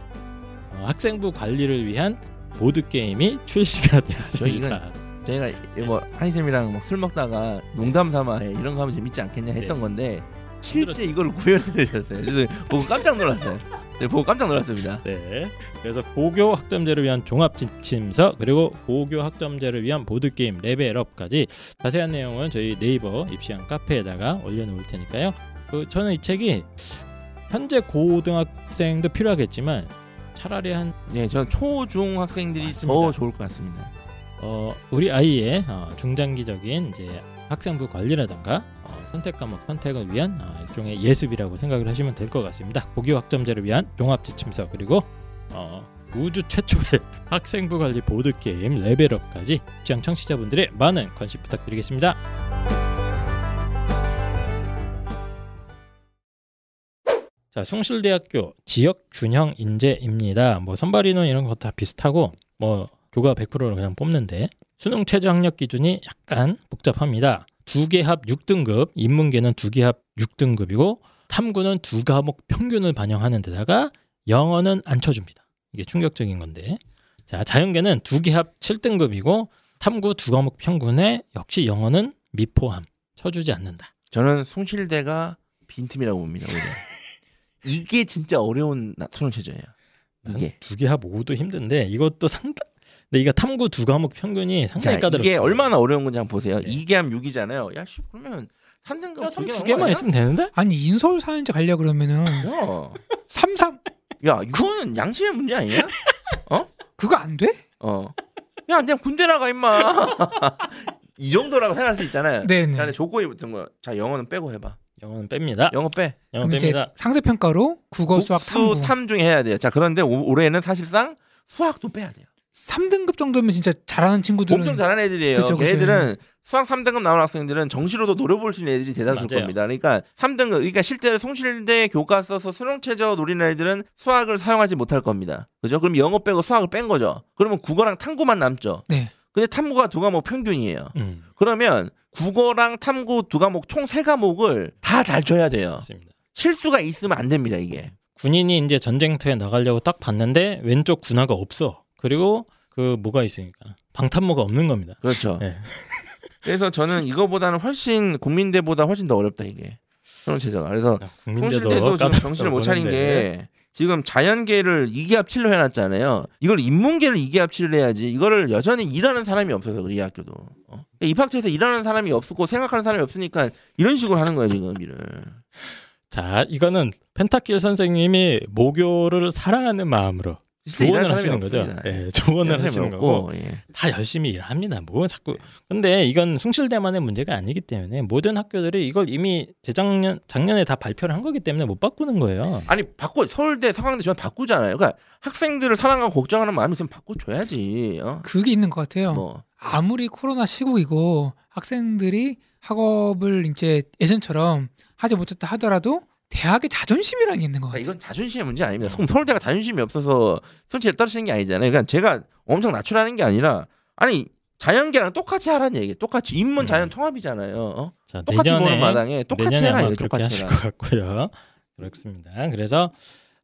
어, 학생부 관리를 위한 보드 게임이 출시가 됐습니다. 저희가 뭐 한이쌤이랑 뭐술 먹다가 농담 삼아 예, 이런 거 하면 재밌지 않겠냐 했던 네. 건데 실제 이걸 구현해 주셨어요. 그래서 보고 깜짝 놀랐어요. 네, 보고 깜짝 놀랐습니다. 네. 그래서 고교 학점제를 위한 종합 지침서 그리고 고교 학점제를 위한 보드 게임 레벨업까지 자세한 내용은 저희 네이버 입시한 카페에다가 올려놓을 테니까요. 그 저는 이 책이 현재 고등학생도 필요하겠지만 차라리 한 네, 전 초중 학생들이 맞습니다. 더 좋을 것 같습니다. 어, 우리 아이의 어, 중장기적인 이제 학생부 관리라던가 어, 선택 과목 선택을 위한 어, 일종의 예습이라고 생각을 하시면 될 것 같습니다. 고교 학점제를 위한 종합 지침서 그리고 어, 우주 최초의 학생부 관리 보드 게임 level up까지 시장 청취자분들의 많은 관심 부탁드리겠습니다. 자, 숭실대학교 지역 균형 인재입니다. 뭐 선발 인원 이런 거 다 비슷하고 뭐 교과 100%를 그냥 뽑는데 수능 최저 학력 기준이 약간 복잡합니다. 두 개 합 6등급, 인문계는 두 개 합 6등급이고 탐구는 두 과목 평균을 반영하는 데다가 영어는 안 쳐줍니다. 이게 충격적인 건데. 자, 자연계는 두 개 합 7등급이고 탐구 두 과목 평균에 역시 영어는 미포함 쳐주지 않는다. 저는 숭실대가 빈틈이라고 봅니다. 이게 진짜 어려운 나- 수능 체제예요. 이게. 두개합 5도 힘든데 이것도 상당. 근데 이거 탐구 두 과목 평균이 자, 상당히 까다롭죠. 이게 얼마나 어려운 건지 한번 보세요. 네. 이게 하면 6이잖아요. 야, 씨, 그러면 3등급 두 개만 있으면 되는데? 아니 인서울 4년제 가려 그러면은 야, 33 야 이거는 양심의 문제 아니야? 그거 안 돼? 어. 야, 내가 군대 나가 임마. 이 정도라고 생각할 수 있잖아요. 네네. 자, 근데 조건이 붙은 거. 자, 영어는 빼고 해봐. 영어는 뺍니다. 영어 빼. 영어 그럼 이제 뺍니다. 상세 평가로 국어, 수학, 탐구. 국수 탐 중에 해야 돼요. 자, 그런데 오- 올해는 사실상 수학도 빼야 돼요. 3등급 정도면 진짜 잘하는 친구들은 엄청 잘하는 애들이에요. 그쵸, 그쵸. 걔네들은 수학 3등급 나온 학생들은 정시로도 노려볼 수 있는 애들이 대다수일 맞아요. 겁니다. 그러니까 3등급, 그러니까 실제로 송실대 교과 써서 수능 최저 노리는 애들은 수학을 사용하지 못할 겁니다. 그죠? 그럼 영어 빼고 수학을 뺀 거죠. 그러면 국어랑 탐구만 남죠. 네. 근데 탐구가 두 과목 평균이에요. 음, 그러면 국어랑 탐구 두 과목 총 세 과목을 다 잘 쳐야 돼요. 맞습니다. 실수가 있으면 안 됩니다, 이게. 군인이 이제 전쟁터에 나가려고 딱 봤는데 왼쪽 군화가 없어. 그리고 그 뭐가 있으니까 방탄모가 없는 겁니다. 그렇죠. 네. 그래서 저는 이거보다는 훨씬 국민대보다 훨씬 더 어렵다 이게. 수능 최저가. 그래서 국민대도 송실대도 지금 정신을 못 차린. 게 지금 자연계를 2기합 7로 해놨잖아요. 이걸 인문계를 2기합 7로 해야지. 이거를 여전히 일하는 사람이 없어서 이 학교도. 어? 입학처에서 일하는 사람이 없고 생각하는 사람이 없으니까 이런 식으로 하는 거예요 지금 일을. 자, 이거는 펜타킬 선생님이 모교를 사랑하는 마음으로 조언을 하시는 거죠. 예, 조언을 일하는 하시는 거고 예. 다 열심히 일합니다. 뭐 자꾸 근데 이건 숭실대만의 문제가 아니기 때문에 모든 학교들이 이걸 이미 재작년 작년에 다 발표를 한 거기 때문에 못 바꾸는 거예요. 아니 바꿔 서울대 서강대 전 바꾸잖아요. 그러니까 학생들을 사랑하고 걱정하는 마음이 있으면 바꿔줘야지. 어? 그게 있는 것 같아요. 뭐 아무리 코로나 시국이고 학생들이 학업을 이제 예전처럼 하지 못했다 하더라도 대학의 자존심이라는 게 있는 것 그러니까 같아요. 이건 자존심의 문제 아닙니다. 그럼 서울대가 자존심이 없어서 성취를 떨어지는 게 아니잖아요. 그러니까 제가 엄청 낮추라는 게 아니라 아니 자연계랑 똑같이 하라는 얘기. 똑같이 인문 음. 자연 통합이잖아요. 어? 자, 똑같이 내년에 보는 마당에 똑같이 해라 이거 똑같이 하실 해라. 것 같고요. 그렇습니다. 그래서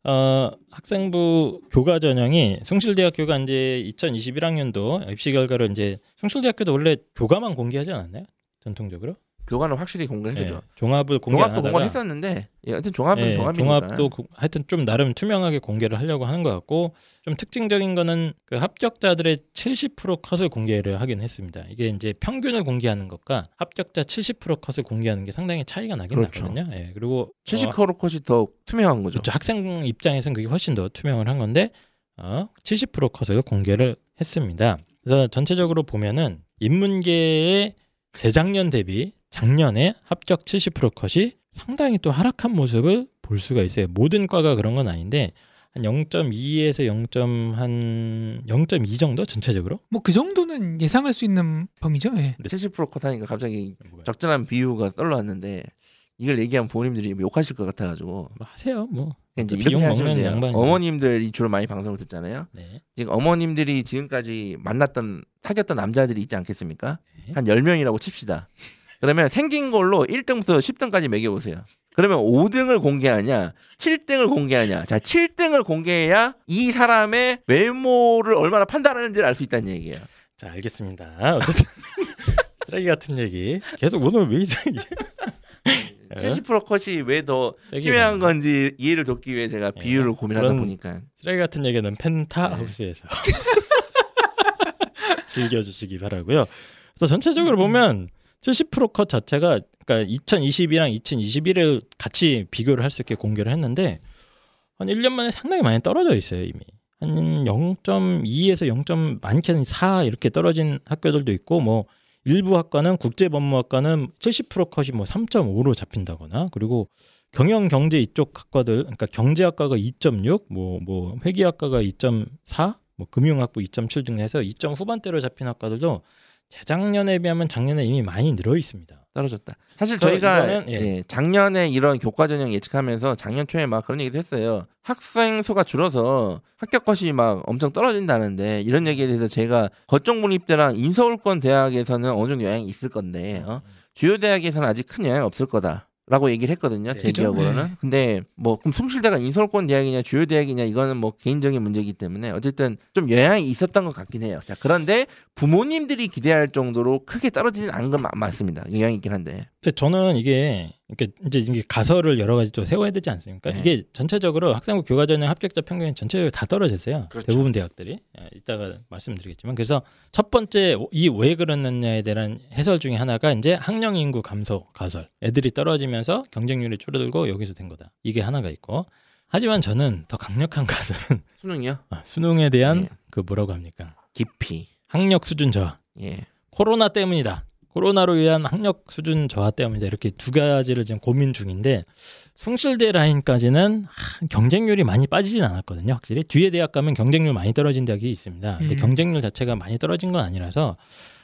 어, 학생부 교과 전형이 숭실대학교가 이제 2021학년도 입시 결과를 이제 숭실대학교도 원래 교과만 공개하지 않았나요? 전통적으로? 교과는 확실히 공개를 예. 종합을 공개 안 종합도 하다가 공개를 했었는데 예, 하여튼 종합은 예, 종합이니까. 종합도 고- 하여튼 좀 나름 투명하게 공개를 하려고 하는 것 같고 좀 특징적인 거는 그 합격자들의 70% 컷을 공개를 하긴 했습니다. 이게 이제 평균을 공개하는 것과 합격자 70% 컷을 공개하는 게 상당히 차이가 나긴 그렇죠. 나거든요. 예, 그리고 70% 컷이 더 투명한 거죠. 그렇죠. 학생 입장에서는 그게 훨씬 더 투명을 한 건데 어, 70% 컷을 공개를 했습니다. 그래서 전체적으로 보면은 인문계의 재작년 대비 작년에 합격 70% 컷이 상당히 또 하락한 모습을 볼 수가 있어요. 모든 과가 그런 건 아닌데 한 0.2에서 0.한 0.2 정도 전체적으로. 뭐 그 정도는 예상할 수 있는 범위죠. 예. 70%컷 하니까 갑자기 적절한 비유가 떠올랐는데 이걸 얘기하면 부모님들이 욕하실 것 같아가지고 뭐 하세요. 뭐. 이제 이렇게 욕 하시면 돼요. 양반이죠. 어머님들이 주로 많이 방송을 듣잖아요. 네. 지금 어머님들이 지금까지 만났던 사귀었던 남자들이 있지 않겠습니까? 네. 한 10명이라고 칩시다. 그러면 생긴 걸로 1등부터 10등까지 매겨보세요. 그러면 5등을 공개하냐, 7등을 공개하냐. 자, 7등을 공개해야 이 사람의 외모를 얼마나 판단하는지를 알 수 있다는 얘기예요. 자, 알겠습니다. 어쨌든 쓰레기 같은 얘기. 계속 오늘 왜 이상해? 70% 컷이 왜더 같은- 건지 이해를 돕기 위해 제가 예. 비유를 고민하다 보니까 쓰레기 같은 얘기는 펜타 네. 하우스에서 즐겨주시기 바라고요. 그래서 전체적으로 보면 70%컷 자체가 그러니까 2020이랑 2021을 같이 비교를 할 수 있게 공개를 했는데 한 1년 만에 상당히 많이 떨어져 있어요 이미 한 0.2에서 0. 많게는 4 이렇게 떨어진 학교들도 있고 뭐 일부 학과는 국제 법무학과는 70% 컷이 뭐 3.5로 잡힌다거나 그리고 경영 경제 이쪽 학과들 그러니까 경제학과가 2.6, 뭐뭐 회계학과가 2.4, 뭐 금융학부 2.7 등 해서 2점 후반대로 잡힌 학과들도 재작년에 비하면 작년에 이미 많이 늘어 있습니다. 떨어졌다. 사실 저희가 이거는, 예. 예, 작년에 이런 교과 전형 예측하면서 작년 초에 막 그런 얘기도 했어요. 학생 수가 줄어서 합격 컷이 막 엄청 떨어진다는데 이런 얘기에 대해서 제가 거점 군입대랑 인서울권 대학에서는 어느 정도 영향이 있을 건데 어? 주요 대학에서는 아직 큰 영향이 없을 거다. 라고 얘기를 했거든요. 제 그죠? 기억으로는. 네. 근데 뭐 그럼 숭실대가 인서울권 대학이냐 주요 대학이냐 이거는 뭐 개인적인 문제이기 때문에 어쨌든 좀 영향이 있었던 것 같긴 해요. 자 그런데 부모님들이 기대할 정도로 크게 떨어지진 않은 건 마- 맞습니다. 영향이 있긴 한데. 근데 저는 이게 그러니까 이제 이게 가설을 여러 가지 또 세워야 되지 않습니까? 네. 이게 전체적으로 학생부 교과 전형 합격자 평균이 전체적으로 다 떨어졌어요. 그렇죠. 대부분 대학들이 예, 이따가 말씀드리겠지만 그래서 첫 번째 이 왜 그러느냐에 대한 해설 중에 하나가 이제 학령 인구 감소 가설. 애들이 떨어지면서 경쟁률이 줄어들고 여기서 된 거다. 이게 하나가 있고. 하지만 저는 더 강력한 가설은 수능이요? 아, 수능에 대한 예. 그 뭐라고 합니까? 깊이. 학력 수준 저하. 예. 코로나 때문이다. 코로나로 위한 학력 수준 저하 때문이다. 이렇게 두 가지를 지금 고민 중인데 숭실대 라인까지는 하, 경쟁률이 많이 빠지진 않았거든요. 확실히 뒤에 대학 가면 경쟁률 많이 떨어진 대학이 있습니다. 근데 음. 경쟁률 자체가 많이 떨어진 건 아니라서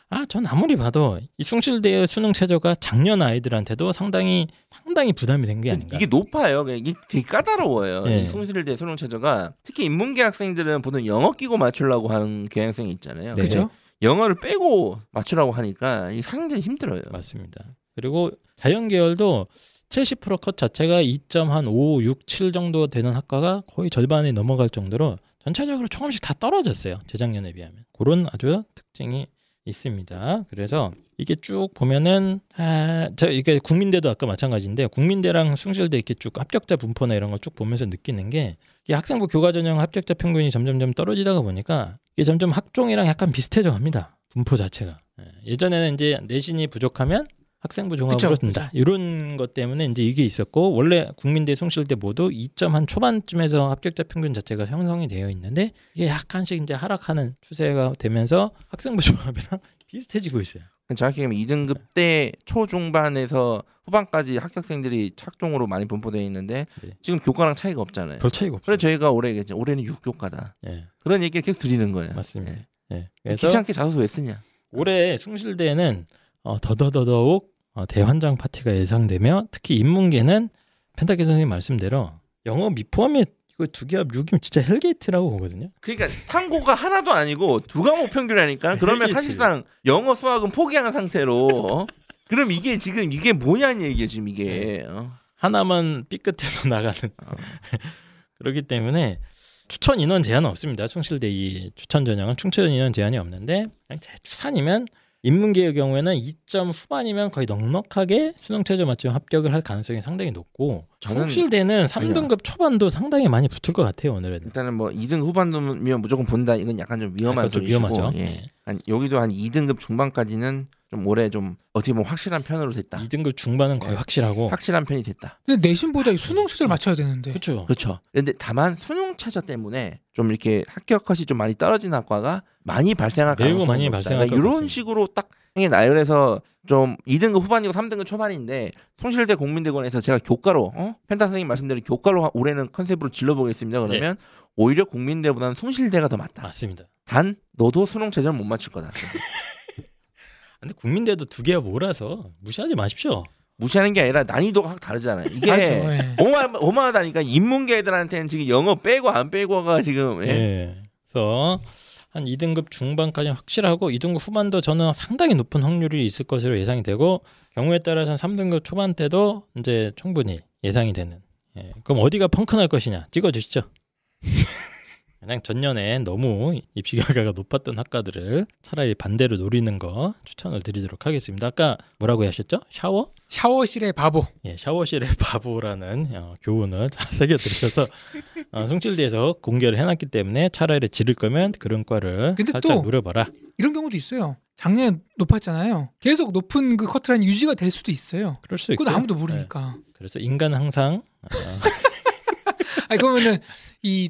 아, 전 아무리 봐도 이 숭실대의 수능 최저가 작년 아이들한테도 상당히 상당히 부담이 된 게 아닌가. 이게 높아요. 이게 되게 까다로워요. 예. 이 송실대 수능 최저가 특히 인문계 학생들은 보통 영어 끼고 맞추려고 하는 교양생이 있잖아요. 네. 그죠? 영어를 빼고 맞추라고 하니까 이 상당히 힘들어요. 맞습니다. 그리고 자연 계열도 70%컷 자체가 2.5, 6, 7 정도 되는 학과가 거의 절반이 넘어갈 정도로 전체적으로 조금씩 다 떨어졌어요. 재작년에 비하면. 그런 아주 특징이 있습니다. 그래서 이게 쭉 보면은 아, 저 이게 국민대도 아까 마찬가지인데 국민대랑 숭실대 이렇게 쭉 합격자 분포나 이런 걸 쭉 보면서 느끼는 게 이게 학생부 교과 전형 합격자 평균이 점점점 떨어지다가 보니까 이게 점점 학종이랑 약간 비슷해져 갑니다. 분포 자체가. 예, 예전에는 이제 내신이 부족하면 학생부 종합으로 든다. 이런 것 때문에 이제 이게 있었고 원래 국민대 숭실대 모두 2점 한 초반쯤에서 합격자 평균 자체가 형성이 되어 있는데 이게 약간씩 이제 하락하는 추세가 되면서 학생부 종합이랑 비슷해지고 있어요. 정확히 얘기하면 2등급 때 초중반에서 후반까지 합격생들이 착종으로 많이 분포되어 있는데 네. 지금 교과랑 차이가 없잖아요. 별 차이가 없어요. 그래서 저희가 올해 얘기했죠. 올해는 6교과다. 예, 그런 얘기를 계속 드리는 거예요. 맞습니다. 예. 예. 그래서 귀찮게 자소서 왜 쓰냐? 올해 숭실대는 어, 더더더더욱 어, 대환장 파티가 예상되며 특히 인문계는 펜타키 선생님 말씀대로 영어 미포함에 이거 두 개합 6이면 진짜 hell gate라고 보거든요. 그러니까 탐구가 하나도 아니고 두 과목 평균이라니까. 그러면. 사실상 영어 수학은 포기한 상태로 어? 그럼 이게 지금 이게 뭐냐는 얘기예요 지금 이게. 어? 하나만 삐끗해서 나가는 어. 그렇기 때문에 추천 인원 제한은 없습니다. 숭실대 이 추천 전형은 추천 인원 제한이 없는데 그냥 재추산이면 인문계의 경우에는 2점 후반이면 거의 넉넉하게 수능 최저 맞춤 합격을 할 가능성이 상당히 높고 숭실대는 3등급 초반도 상당히 많이 붙을 것 같아요 오늘은. 일단은 뭐 2등 후반이면 무조건 본다. 이건 약간 좀 위험한 약간 좀 소리시고. 위험하죠. 예. 네. 한 여기도 한 2등급 중반까지는 좀 올해 좀 어떻게 보면 확실한 편으로 됐다. 2등급 중반은 거의 네. 확실하고 확실한 편이 됐다. 근데 내신보다 이 수능 최저를 맞춰야 되는데. 그렇죠. 그렇죠. 그런데 다만 수능 최저 때문에 좀 이렇게 합격 컷이 좀 많이 떨어진 학과가 많이 발생할 매우 가능성이 많이 높다. 발생할 그러니까 것 이런 같습니다. 식으로 딱 이게 나열해서 좀 2등급 후반이고 3등급 초반인데 송실대 공민대관에서 제가 교과로 어? 펜타 선생님 말씀대로 교과로 하- 올해는 컨셉으로 질러보겠습니다. 그러면 오히려 공민대보다는 송실대가 더 맞다. 맞습니다. 단 너도 수능 최저는 못 맞출 거다. 근데 국민대도 두 개가 몰아서 무시하지 마십시오. 무시하는 게 아니라 난이도가 확 다르잖아요. 이게 다르죠, 예. 어마, 어마하다니까 인문계 애들한테는 지금 영어 빼고 안 빼고가 지금 예. 예. 그래서 한 2등급 중반까지 확실하고 2등급 후반도 저는 상당히 높은 확률이 있을 것으로 예상이 되고 경우에 따라서는 3등급 초반 때도 이제 충분히 예상이 되는. 예. 그럼 어디가 펑크 날 것이냐 찍어 주시죠. 그냥 전년에 너무 입시 결과가 높았던 학과들을 차라리 반대로 노리는 거 추천을 드리도록 하겠습니다. 아까 뭐라고 하셨죠? 샤워? 샤워실의 바보. 예, 샤워실의 바보라는 어, 교훈을 잘 새겨드리셔서 어, 송실대에서 공개를 해놨기 때문에 차라리 지를 거면 그런 과를 살짝 또- 노려봐라. 이런 경우도 있어요. 작년에 높았잖아요. 계속 높은 그 커트라인이 유지가 될 수도 있어요. 그럴 수 있고. 그건 아무도 모르니까. 그래서 인간은 항상 어, 아니 그러면은 이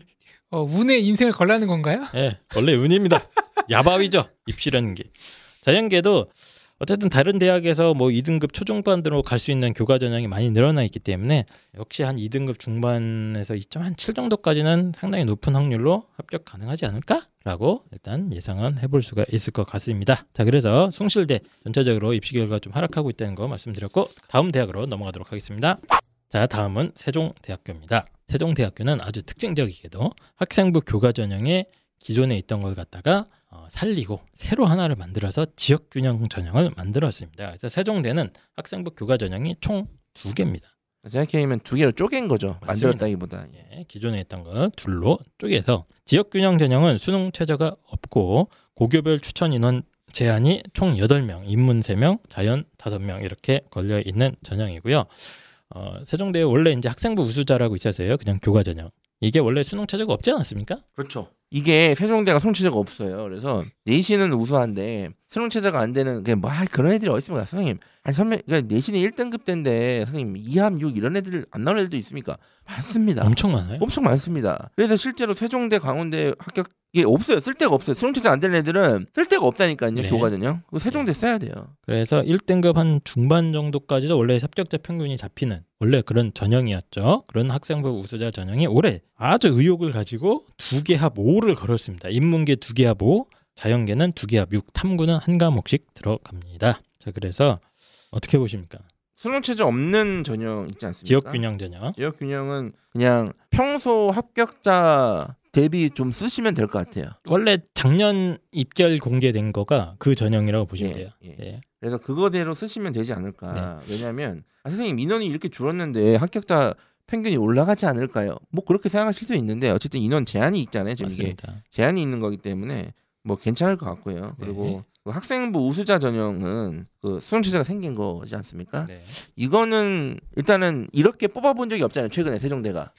어, 운의 인생을 걸라는 건가요? 예, 원래 운입니다. 야바위죠. 입시라는 게. 자연계도 어쨌든 다른 대학에서 뭐 2등급 초중반으로 갈 수 있는 교과 전형이 많이 늘어나 있기 때문에 역시 한 2등급 중반에서 2.7 정도까지는 상당히 높은 확률로 합격 가능하지 않을까라고 일단 예상은 해볼 수가 있을 것 같습니다. 자, 그래서 숭실대 전체적으로 입시 결과 좀 하락하고 있다는 거 말씀드렸고 다음 대학으로 넘어가도록 하겠습니다. 자, 다음은 세종대학교입니다. 세종대학교는 아주 특징적이게도 학생부 교과 전형에 기존에 있던 걸 갖다가 어, 살리고 새로 하나를 만들어서 지역 균형 전형을 만들었습니다. 그래서 세종대는 학생부 교과 전형이 총 두 개입니다. 생각해보면 두 개로 쪼갠 거죠. 맞습니다. 만들었다기보다. 예, 기존에 있던 걸 둘로 쪼개서 지역 균형 전형은 수능 최저가 없고 고교별 추천 인원 제한이 총 8명, 인문 3명, 자연 5명 이렇게 걸려 있는 전형이고요. 어, 세종대에 원래 이제 학생부 우수자라고 있었어요. 그냥 교과 전형. 이게 원래 수능 최저가 없지 않았습니까? 그렇죠. 이게 세종대가 수능 최저가 없어요. 그래서 내신은 우수한데 수능 최저가 안 되는 그뭐 아, 그런 애들이 어디 있습니까, 선생님? 아니 선배, 그러니까 내신이 1등급 때인데 선생님 2함 6 이런 애들 안 나오는 애들도 있습니까? 많습니다. 엄청 많아요. 엄청 많습니다. 그래서 실제로 세종대, 강원대 합격 이 없어요. 쓸 데가 없어요. 수능 최저 안 되는 애들은 쓸 데가 없다니까요. 네. 교과 전형. 그거 세종대 써야 돼요. 그래서 1등급 한 중반 정도까지도 원래 합격자 평균이 잡히는 원래 그런 전형이었죠. 그런 학생부 우수자 전형이 올해 아주 의욕을 가지고 두 개 합 5를 걸었습니다. 인문계 두 개 합 5, 자연계는 두 개 합 6, 탐구는 한 과목씩 들어갑니다. 자, 그래서 어떻게 보십니까? 수능 최저 없는 전형 있지 않습니까? 지역 균형 전형. 지역 균형은 그냥 평소 합격자 대비 좀 쓰시면 될 것 같아요. 원래 작년 입결 공개된 거가 그 전형이라고 보시면 예, 돼요. 예. 예. 그래서 그거대로 쓰시면 되지 않을까. 네. 왜냐하면 아, 선생님 인원이 이렇게 줄었는데 합격자 평균이 올라가지 않을까요? 뭐 그렇게 생각하실 수 있는데 어쨌든 인원 제한이 있잖아요. 지금 이게 맞습니다. 제한이 있는 거기 때문에 뭐 괜찮을 것 같고요. 그리고 네. 그 학생부 우수자 전형은 그 수능 체제가 생긴 거지 않습니까? 네. 이거는 일단은 이렇게 뽑아본 적이 없잖아요. 최근에 세종대가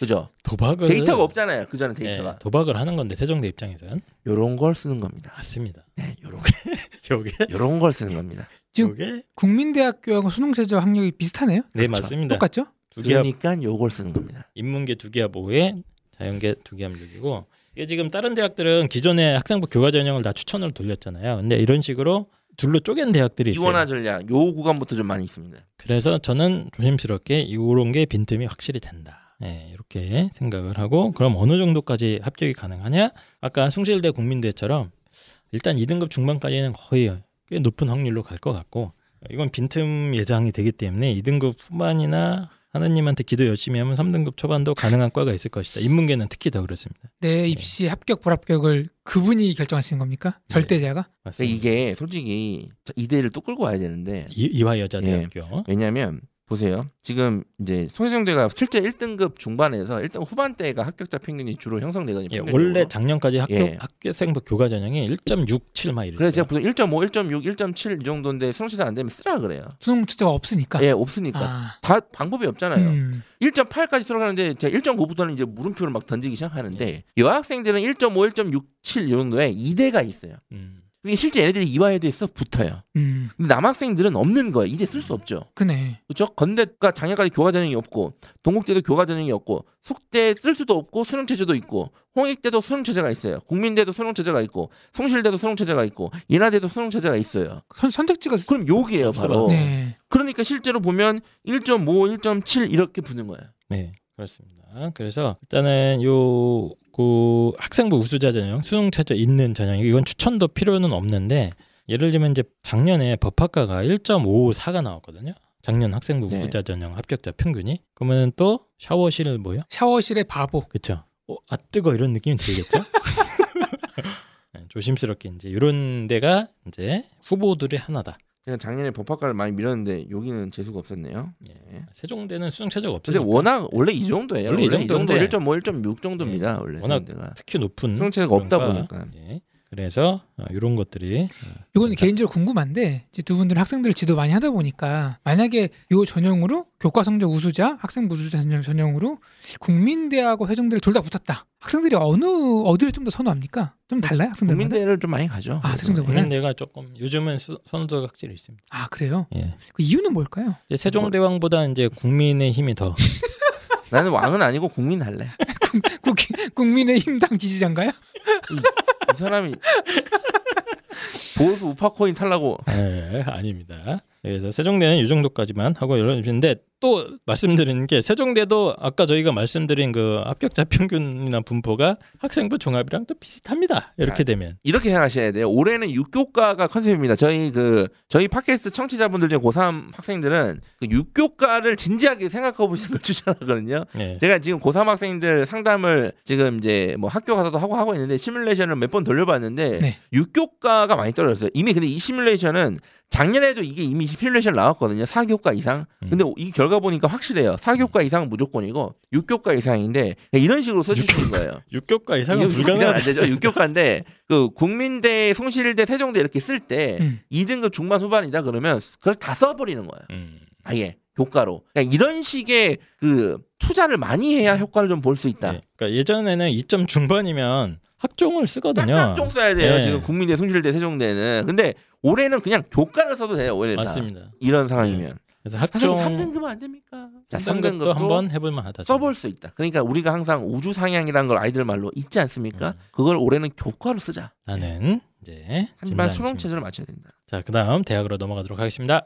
그죠? 도박을 데이터가 없잖아요. 그 전에 예, 데이터가 도박을 하는 건데 세종대 입장에서는 요런 걸 쓰는 겁니다. 맞습니다. 네, 요런 요게 요런 걸 쓰는 겁니다. 지금 요게 국민대학교하고 수능체제 학력이 비슷하네요. 네 그렇죠. 맞습니다. 똑같죠? 두개 합 그러니까 요걸 쓰는 겁니다. 인문계 두개합 5에 자연계 두개합 6이고 이게 지금 다른 대학들은 기존에 학생부 교과 전형을 다 추천을 돌렸잖아요. 근데 이런 식으로 둘로 쪼갠 대학들이 있어요. 이원화 전략 요 구간부터 좀 많이 있습니다. 그래서 저는 조심스럽게 이런 게 빈틈이 확실히 된다. 네, 이렇게 생각을 하고 그럼 어느 정도까지 합격이 가능하냐? 아까 숭실대 국민대처럼 일단 2등급 중반까지는 거의 꽤 높은 확률로 갈 것 같고 이건 빈틈 예상이 되기 때문에 2등급 후반이나 하나님한테 기도 열심히 하면 3등급 초반도 가능한 과가 있을 것이다. 인문계는 특히 더 그렇습니다. 내 입시 합격 불합격을 그분이 결정하시는 겁니까? 절대자가? 그러니까 맞습니다. 이게 솔직히 이대를 또 끌고 와야 되는데 이, 이화여자대학교 왜냐하면 보세요. 지금 이제 송혜정대가 실제 1등급 중반에서 1등 후반대가 합격자 평균이 주로 형성되거든요. 예. 원래 작년까지 학교 예. 학교생부 교과 전형이 1.67막 이랬어요. 그래서 제가 보통 1.5, 1.6, 1.7 이 정도인데 수능시대 안 되면 쓰라 그래요. 수능 체제가 없으니까. 예, 없으니까 아, 다 방법이 없잖아요. 음. 1.8까지 들어가는데 제가 1.9부터는 이제 물음표를 막 던지기 시작하는데 여학생들은 1.5, 1.67 이 정도에 2대가 있어요. 음. 그게 실제 얘네들이 이화여대에서 붙어요. 음. 근데 남학생들은 없는 거예요. 2대 쓸수 없죠. 그네. 그렇죠? 건대가 작년까지 교과 전형이 없고 동국대도 교과 전형이 없고 숙대 쓸 수도 없고 수능 체제도 있고 홍익대도 수능 체제가 있어요. 국민대도 수능 체제가 있고 성실대도 수능 체제가 있고 인하대도 수능 체제가 있어요. 선, 선택지가 그럼 욕이에요, 바로. 네. 그러니까 실제로 보면 1.5, 1.7 이렇게 붙는 거예요. 네, 그렇습니다. 그래서 일단은 요 그 학생부 우수자 전형 수능 최저 있는 전형 이건 추천도 필요는 없는데 예를 들면 이제 작년에 법학과가 1.54가 나왔거든요. 작년 학생부 네. 우수자 전형 합격자 평균이 그러면 또 샤워실 뭐요? 샤워실의 바보. 그쵸? 어, 아 뜨거 이런 느낌이 들겠죠? 네, 조심스럽게 이제 이런 데가 이제 후보들의 하나다. 제가 작년에 법학과를 많이 밀었는데 여기는 재수가 없었네요. 네. 세종대는 수능 최저가 없으니까 워낙 원래 이 정도예요. 원래 이 원래 이 정도 정도인데. 1.5, 1.6 정도입니다. 원래 워낙 세종대가. 특히 높은 수능 체제가 없다. 보니까. 예. 그래서 어, 이런 것들이 이거는 개인적으로 궁금한데 두 분들 학생들 지도 많이 하다 보니까 만약에 요 전형으로 교과 성적 우수자, 학생부 우수자 전형, 전형으로 국민대하고 회종대를 둘 다 붙었다. 학생들이 어느 어디를 좀 더 선호합니까? 좀 달라요 학생들마다? 국민대를 좀 많이 가죠. 아, 세종대보다? 국민대가 조금 요즘은 수- 선호도가 확실히 있습니다. 아 그래요? 예. 그 이유는 뭘까요? 이제 세종대왕보다 이제 국민의 힘이 더 나는 왕은 아니고 국민 할래. 국, 국민의 힘당 지지자인가요? 이 사람이 보수 우파 코인 탈라고 예, 아닙니다. 그래서 세종대는 이 정도까지만 하고 열어주시는데 또 말씀드리는 게 세종대도 아까 저희가 말씀드린 그 합격자 평균이나 분포가 학생부 종합이랑 또 비슷합니다. 이렇게 자, 되면 이렇게 생각하셔야 돼요. 올해는 육교과가 컨셉입니다. 저희 그 저희 팟캐스트 청취자분들 중에 고3 학생들은 그 육교과를 진지하게 생각해 보시는 걸 추천하거든요. 네. 제가 지금 고3 학생들 상담을 지금 이제 뭐 학교 가서도 하고 하고 있는데 시뮬레이션을 몇 번 돌려봤는데 네. 육교과가 많이 떨어졌어요. 이미 근데 이 시뮬레이션은 작년에도 이게 이미 시뮬레이션 나왔거든요. 4교과 이상. 근데 이 결과 보니까 확실해요. 4교과 이상 무조건이고 6교과 이상인데 이런 식으로 써주시는 거예요. 육교과 이상은 불가능하죠. 되죠. 6교과인데 그 국민대, 송실대, 세종대 이렇게 쓸때 음. 2등급 중반 후반이다 그러면 그걸 다 써버리는 거예요. 음. 아예 교과로. 그러니까 이런 식의 그 투자를 많이 해야 효과를 좀 볼 수 있다. 예. 그러니까 예전에는 2점 중반이면 학종을 쓰거든요. 짝짝종 써야 돼요. 예. 지금 국민대, 숭실대, 세종대는. 근데 올해는 그냥 교과를 써도 돼요. 올해는 다. 맞습니다. 이런 상황이면. 그래서 학종 3등급은 안 됩니까? 자, 3등급도 3등급도 한번 해볼 만하다. 써볼 수 있다. 그러니까 우리가 항상 우주 상향이라는 걸 아이들 말로 있지 않습니까? 음. 그걸 올해는 교과로 쓰자. 나는 이제 하지만. 수능 체제를 맞춰야 된다. 자, 그다음 대학으로 넘어가도록 하겠습니다.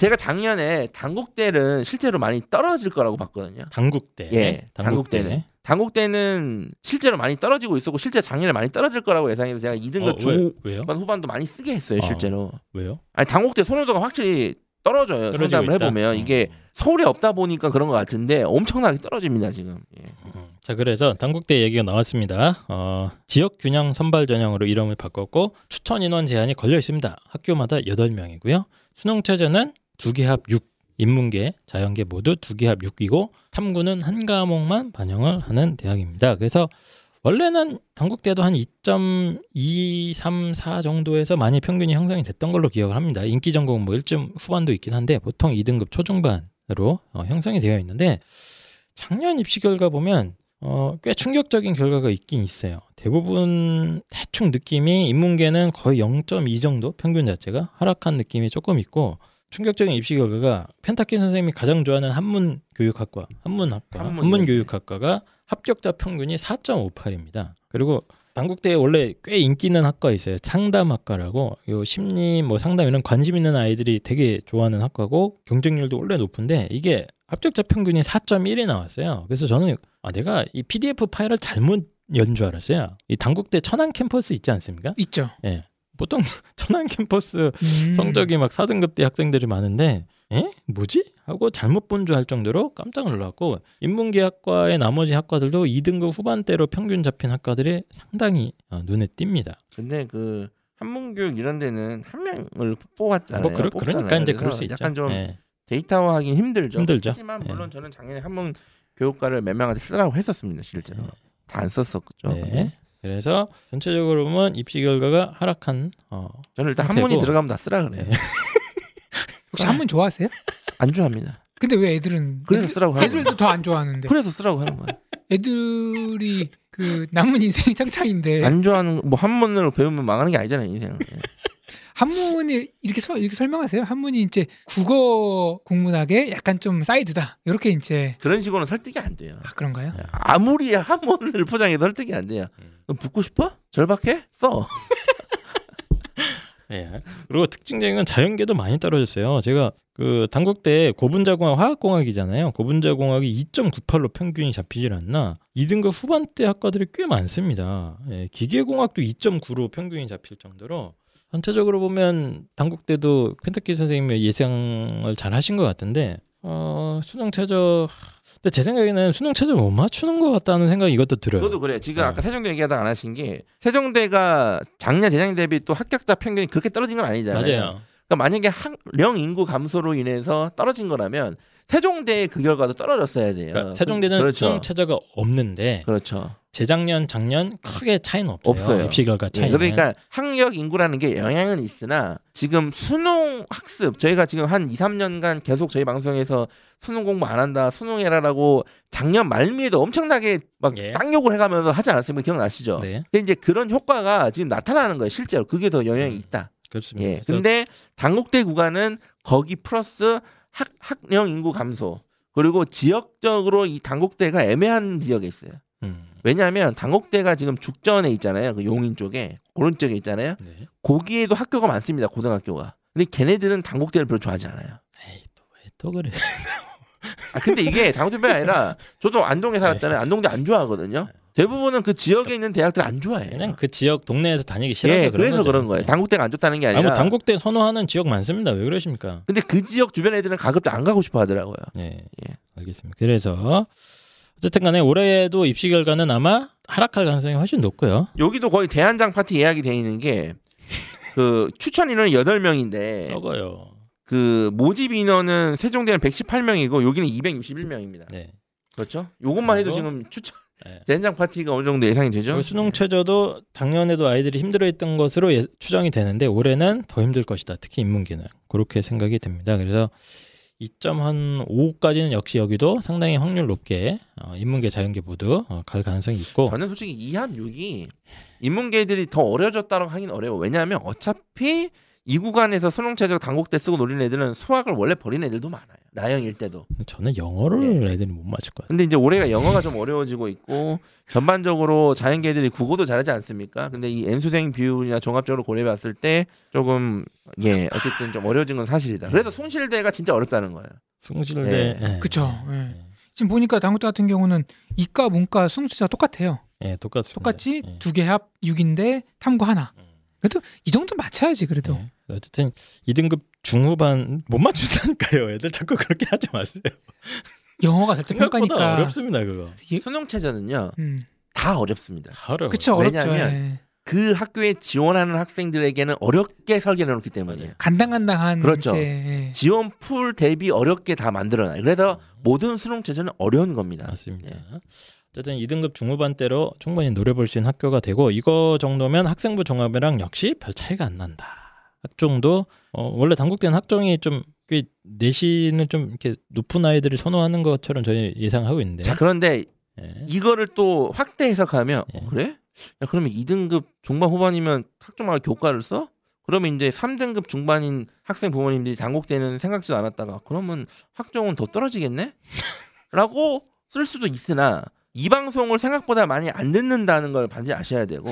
제가 작년에 당국대는 실제로 많이 떨어질 거라고 봤거든요. 당국대. 예, 당국대는. 당국대는 실제로 많이 떨어지고 있었고 실제 작년에 많이 떨어질 거라고 예상해서 제가 2등급 어, 중 왜, 왜요? 후반 후반도 많이 쓰게 했어요 어. 실제로. 왜요? 아니 당국대 선호도가 확실히 떨어져요. 상담을? 해보면 어. 이게 서울에 없다 보니까 그런 것 같은데 엄청나게 떨어집니다 지금. 예. 음. 자, 그래서 당국대 얘기가 나왔습니다. 어, 지역 균형 선발 전형으로 이름을 바꿨고 추천 인원 제한이 걸려 있습니다. 학교마다 8명이고요. 수능 체제는 두개합 6, 인문계, 자연계 모두 두개합 6이고 탐구는 한 과목만 반영을 하는 대학입니다. 그래서 원래는 당국대도 한 2.234 정도에서 많이 평균이 형성이 됐던 걸로 기억을 합니다. 인기 전공 뭐 1점 후반도 있긴 한데 보통 2등급 초중반으로 어, 형성이 되어 있는데 작년 입시 결과 보면 어, 꽤 충격적인 결과가 있긴 있어요. 대부분 대충 느낌이 인문계는 거의 0.2 정도 평균 자체가 하락한 느낌이 조금 있고 충격적인 입시 결과가 펜타킨 선생님이 가장 좋아하는 한문 교육학과, 한문학과, 한문 한문, 교육. 교육학과가 합격자 평균이 4.58입니다. 그리고 당국대에 원래 꽤 인기 있는 학과 있어요. 상담학과라고 요 심리 뭐 상담 이런 관심 있는 아이들이 되게 좋아하는 학과고 경쟁률도 원래 높은데 이게 합격자 평균이 4.1이 나왔어요. 그래서 저는 아 내가 이 PDF 파일을 잘못 연줄 알았어요. 이 당국대 천안 캠퍼스 있지 않습니까? 있죠. 예. 보통 천안 캠퍼스 음. 성적이 막 4등급 대 학생들이 많은데 에? 뭐지? 하고 잘못 본 줄 알 정도로 깜짝 놀랐고 인문계학과의 나머지 학과들도 2등급 후반대로 평균 잡힌 학과들이 상당히 어, 눈에 띕니다. 근데 그 한문교육 이런 데는 한 명을 뽑았잖아요. 뭐 그러, 뽑잖아요. 그러니까 이제 그럴 수 있죠. 약간 좀 예. 데이터화하긴 힘들죠. 힘들죠. 하지만 예. 물론 저는 작년에 한문 교육과를 몇 명한테 쓰라고 했었습니다. 실제로 예. 다안 썼었죠. 네. 그래서 전체적으로 보면 입시 결과가 하락한 어, 저는 일단 상태고. 한문이 들어가면 다 쓰라 그래요. 네. 혹시 한문 좋아하세요? 안 좋아합니다. 근데 왜 애들은 그래서 애들, 쓰라고 하는 거예요. 애들도 더 안 좋아하는데 그래서 쓰라고 하는 거예요. 애들이 그 남은 인생이 창창인데 안 좋아하는 뭐 한문을 배우면 망하는 게 아니잖아요 인생은. 예. 한문이 이렇게 설, 이렇게 설명하세요. 한문이 이제 국어 국문학의 약간 좀 사이드다. 이렇게 이제 그런 식으로는 설득이 안 돼요. 아 그런가요? 아무리 한문을 포장해도 설득이 안 돼요. 음. 너 붙고 싶어? 절박해? 써. 예. 그리고 특징적인 건 자연계도 많이 떨어졌어요. 제가 그 당국대 고분자공학 화학공학이잖아요. 고분자공학이 2.98로 평균이 잡히질 않나. 2등급 후반대 학과들이 꽤 많습니다. 예. 기계공학도 2.9로 평균이 잡힐 정도로 전체적으로 보면 당국대도 펜타키 선생님의 예상을 잘 하신 것 같은데 어, 수능 최저 근데 제 생각에는 수능 최저 못 맞추는 것 같다는 생각이 이것도 들어요. 그것도 그래요. 지금 네. 아까 세종대 얘기하다가 안 하신 게 세종대가 작년 재작년 대비 또 합격자 평균이 그렇게 떨어진 건 아니잖아요. 맞아요. 그러니까 만약에 학 령 인구 감소로 인해서 떨어진 거라면 세종대의 그 결과도 떨어졌어야 돼요. 그러니까 세종대는 그렇죠. 수능 최저가 없는데 그렇죠. 재작년 작년 크게 차이는 없어요. 없어요. 입시 결과 예, 차이는. 그러니까 학력 인구라는 게 영향은 있으나 지금 수능 학습 저희가 지금 한 2, 3년간 계속 저희 방송에서 수능 공부 안 한다, 수능해라라고 작년 말미에도 엄청나게 막 예. 쌍욕을 해 가면서 하지 않았습니까? 기억나시죠? 네, 근데 이제 그런 효과가 지금 나타나는 거예요. 실제로 그게 더 영향이 음. 있다. 그렇습니다. 예. 근데 당국대 구간은 거기 플러스 학 학령 인구 감소 그리고 지역적으로 이 당국대가 애매한 지역에 있어요. 음, 왜냐하면 당국대가 지금 죽전에 있잖아요. 그 용인 쪽에 오른쪽에 있잖아요. 네. 거기에도 학교가 많습니다. 고등학교가. 근데 걔네들은 당국대를 별로 좋아하지 않아요. 에이 또왜 또 그래? 아 근데 이게 당국대뿐 아니라 저도 안동에 살았잖아요. 안동대 안 좋아하거든요. 대부분은 그 지역에 있는 대학들 안 좋아해요. 그냥 그 지역 동네에서 다니기 싫어서 예, 그런 그래서 거죠. 그런 거예요. 당국대가 안 좋다는 게 아, 아니라. 뭐 당국대 선호하는 지역 많습니다. 왜 그러십니까? 근데 그 지역 주변 애들은 가급적 안 가고 싶어 하더라고요. 네, 예. 알겠습니다. 그래서 어쨌든 간에 올해도 입시 결과는 아마 하락할 가능성이 훨씬 높고요. 여기도 거의 대한장 파티 예약이 돼 있는 게 그 추천 인원이 8명인데 적어요. 그 모집 인원은 세종대는 118명이고 여기는 261명입니다. 네. 그렇죠? 요것만 해도 지금 추천 네. 대한장 파티가 어느 정도 예상이 되죠? 수능 최저도 작년에도 아이들이 힘들어했던 것으로 예- 추정이 되는데 올해는 더 힘들 것이다. 특히 인문계는 그렇게 생각이 됩니다. 그래서 2.5까지는 역시 여기도 상당히 확률 높게 어, 인문계 자연계 모두 어, 갈 가능성이 있고 저는 솔직히 2한 6이 인문계들이 더 어려졌다고 하긴 어려워. 왜냐하면 어차피 이 구간에서 수능 최저 단국대 쓰고 노린 애들은 수학을 원래 버린 애들도 많아요. 나영일 때도. 저는 영어를 예. 애들이 못 맞을 것 같아요. 근데 이제 올해가 영어가 좀 어려워지고 있고 전반적으로 자연계들이 국어도 잘하지 않습니까? 근데 이 N수생 비율이나 종합적으로 고려해봤을 때 조금 예 어쨌든 좀 어려워진 건 사실이다. 그래서 송실대가 진짜 어렵다는 거예요. 숭실대 예. 예. 그쵸. 예. 지금 보니까 당국대 같은 경우는 이과 문과 승수가 똑같아요. 예, 똑같습니다. 똑같이 예. 두개 합 6인데 탐구 하나. 음. 그래도 이 정도 맞춰야지 그래도. 예. 어쨌든 2등급 중후반 못 맞춘다니까요. 애들 자꾸 그렇게 하지 마세요. 영어가 살짝 평가니까. 어렵습니다 그거. 예, 수능 최저는요 음. 다 어렵습니다. 어려워. 그쵸 어렵죠. 왜냐하면 예. 그 학교에 지원하는 학생들에게는 어렵게 설계해 놓기 때문이에요. 간당간당한 그렇죠. 이제, 예. 지원 풀 대비 어렵게 다 만들어놔요. 그래서 모든 수능 최저는 어려운 겁니다. 맞습니다. 예. 어쨌든 2등급 중후반대로 충분히 노려볼 수 있는 학교가 되고 이거 정도면 학생부 종합이랑 역시 별 차이가 안 난다. 학종도 어, 원래 단국대는 학종이 좀 꽤 내신을 좀 이렇게 높은 아이들을 선호하는 것처럼 저희 예상하고 있는데. 자 그런데 예. 이거를 또 확대 해석하면 예. 어, 그래? 야, 그러면 2등급 중반 후반이면 학종마다 교과를 써? 그러면 이제 3등급 중반인 학생 부모님들이 단국대는 생각지도 않았다가 그러면 학종은 더 떨어지겠네? 라고 쓸 수도 있으나 이 방송을 생각보다 많이 안 듣는다는 걸 반드시 아셔야 되고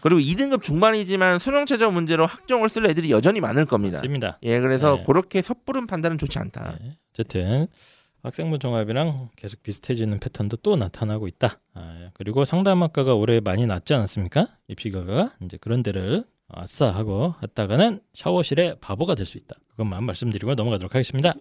그리고 2등급 중반이지만 수능 최저 문제로 학종을 쓸 애들이 여전히 많을 겁니다. 맞습니다. 예, 그래서 네. 그렇게 섣부른 판단은 좋지 않다. 예. 어쨌든 학생부 종합이랑 계속 비슷해지는 패턴도 또 나타나고 있다. 아, 그리고 상담학과가 올해 많이 낮지 않았습니까? 입시가가 이제 그런 데를 아싸 하고 했다가는 샤워실에 바보가 될 수 있다. 그것만 말씀드리고 넘어가도록 하겠습니다.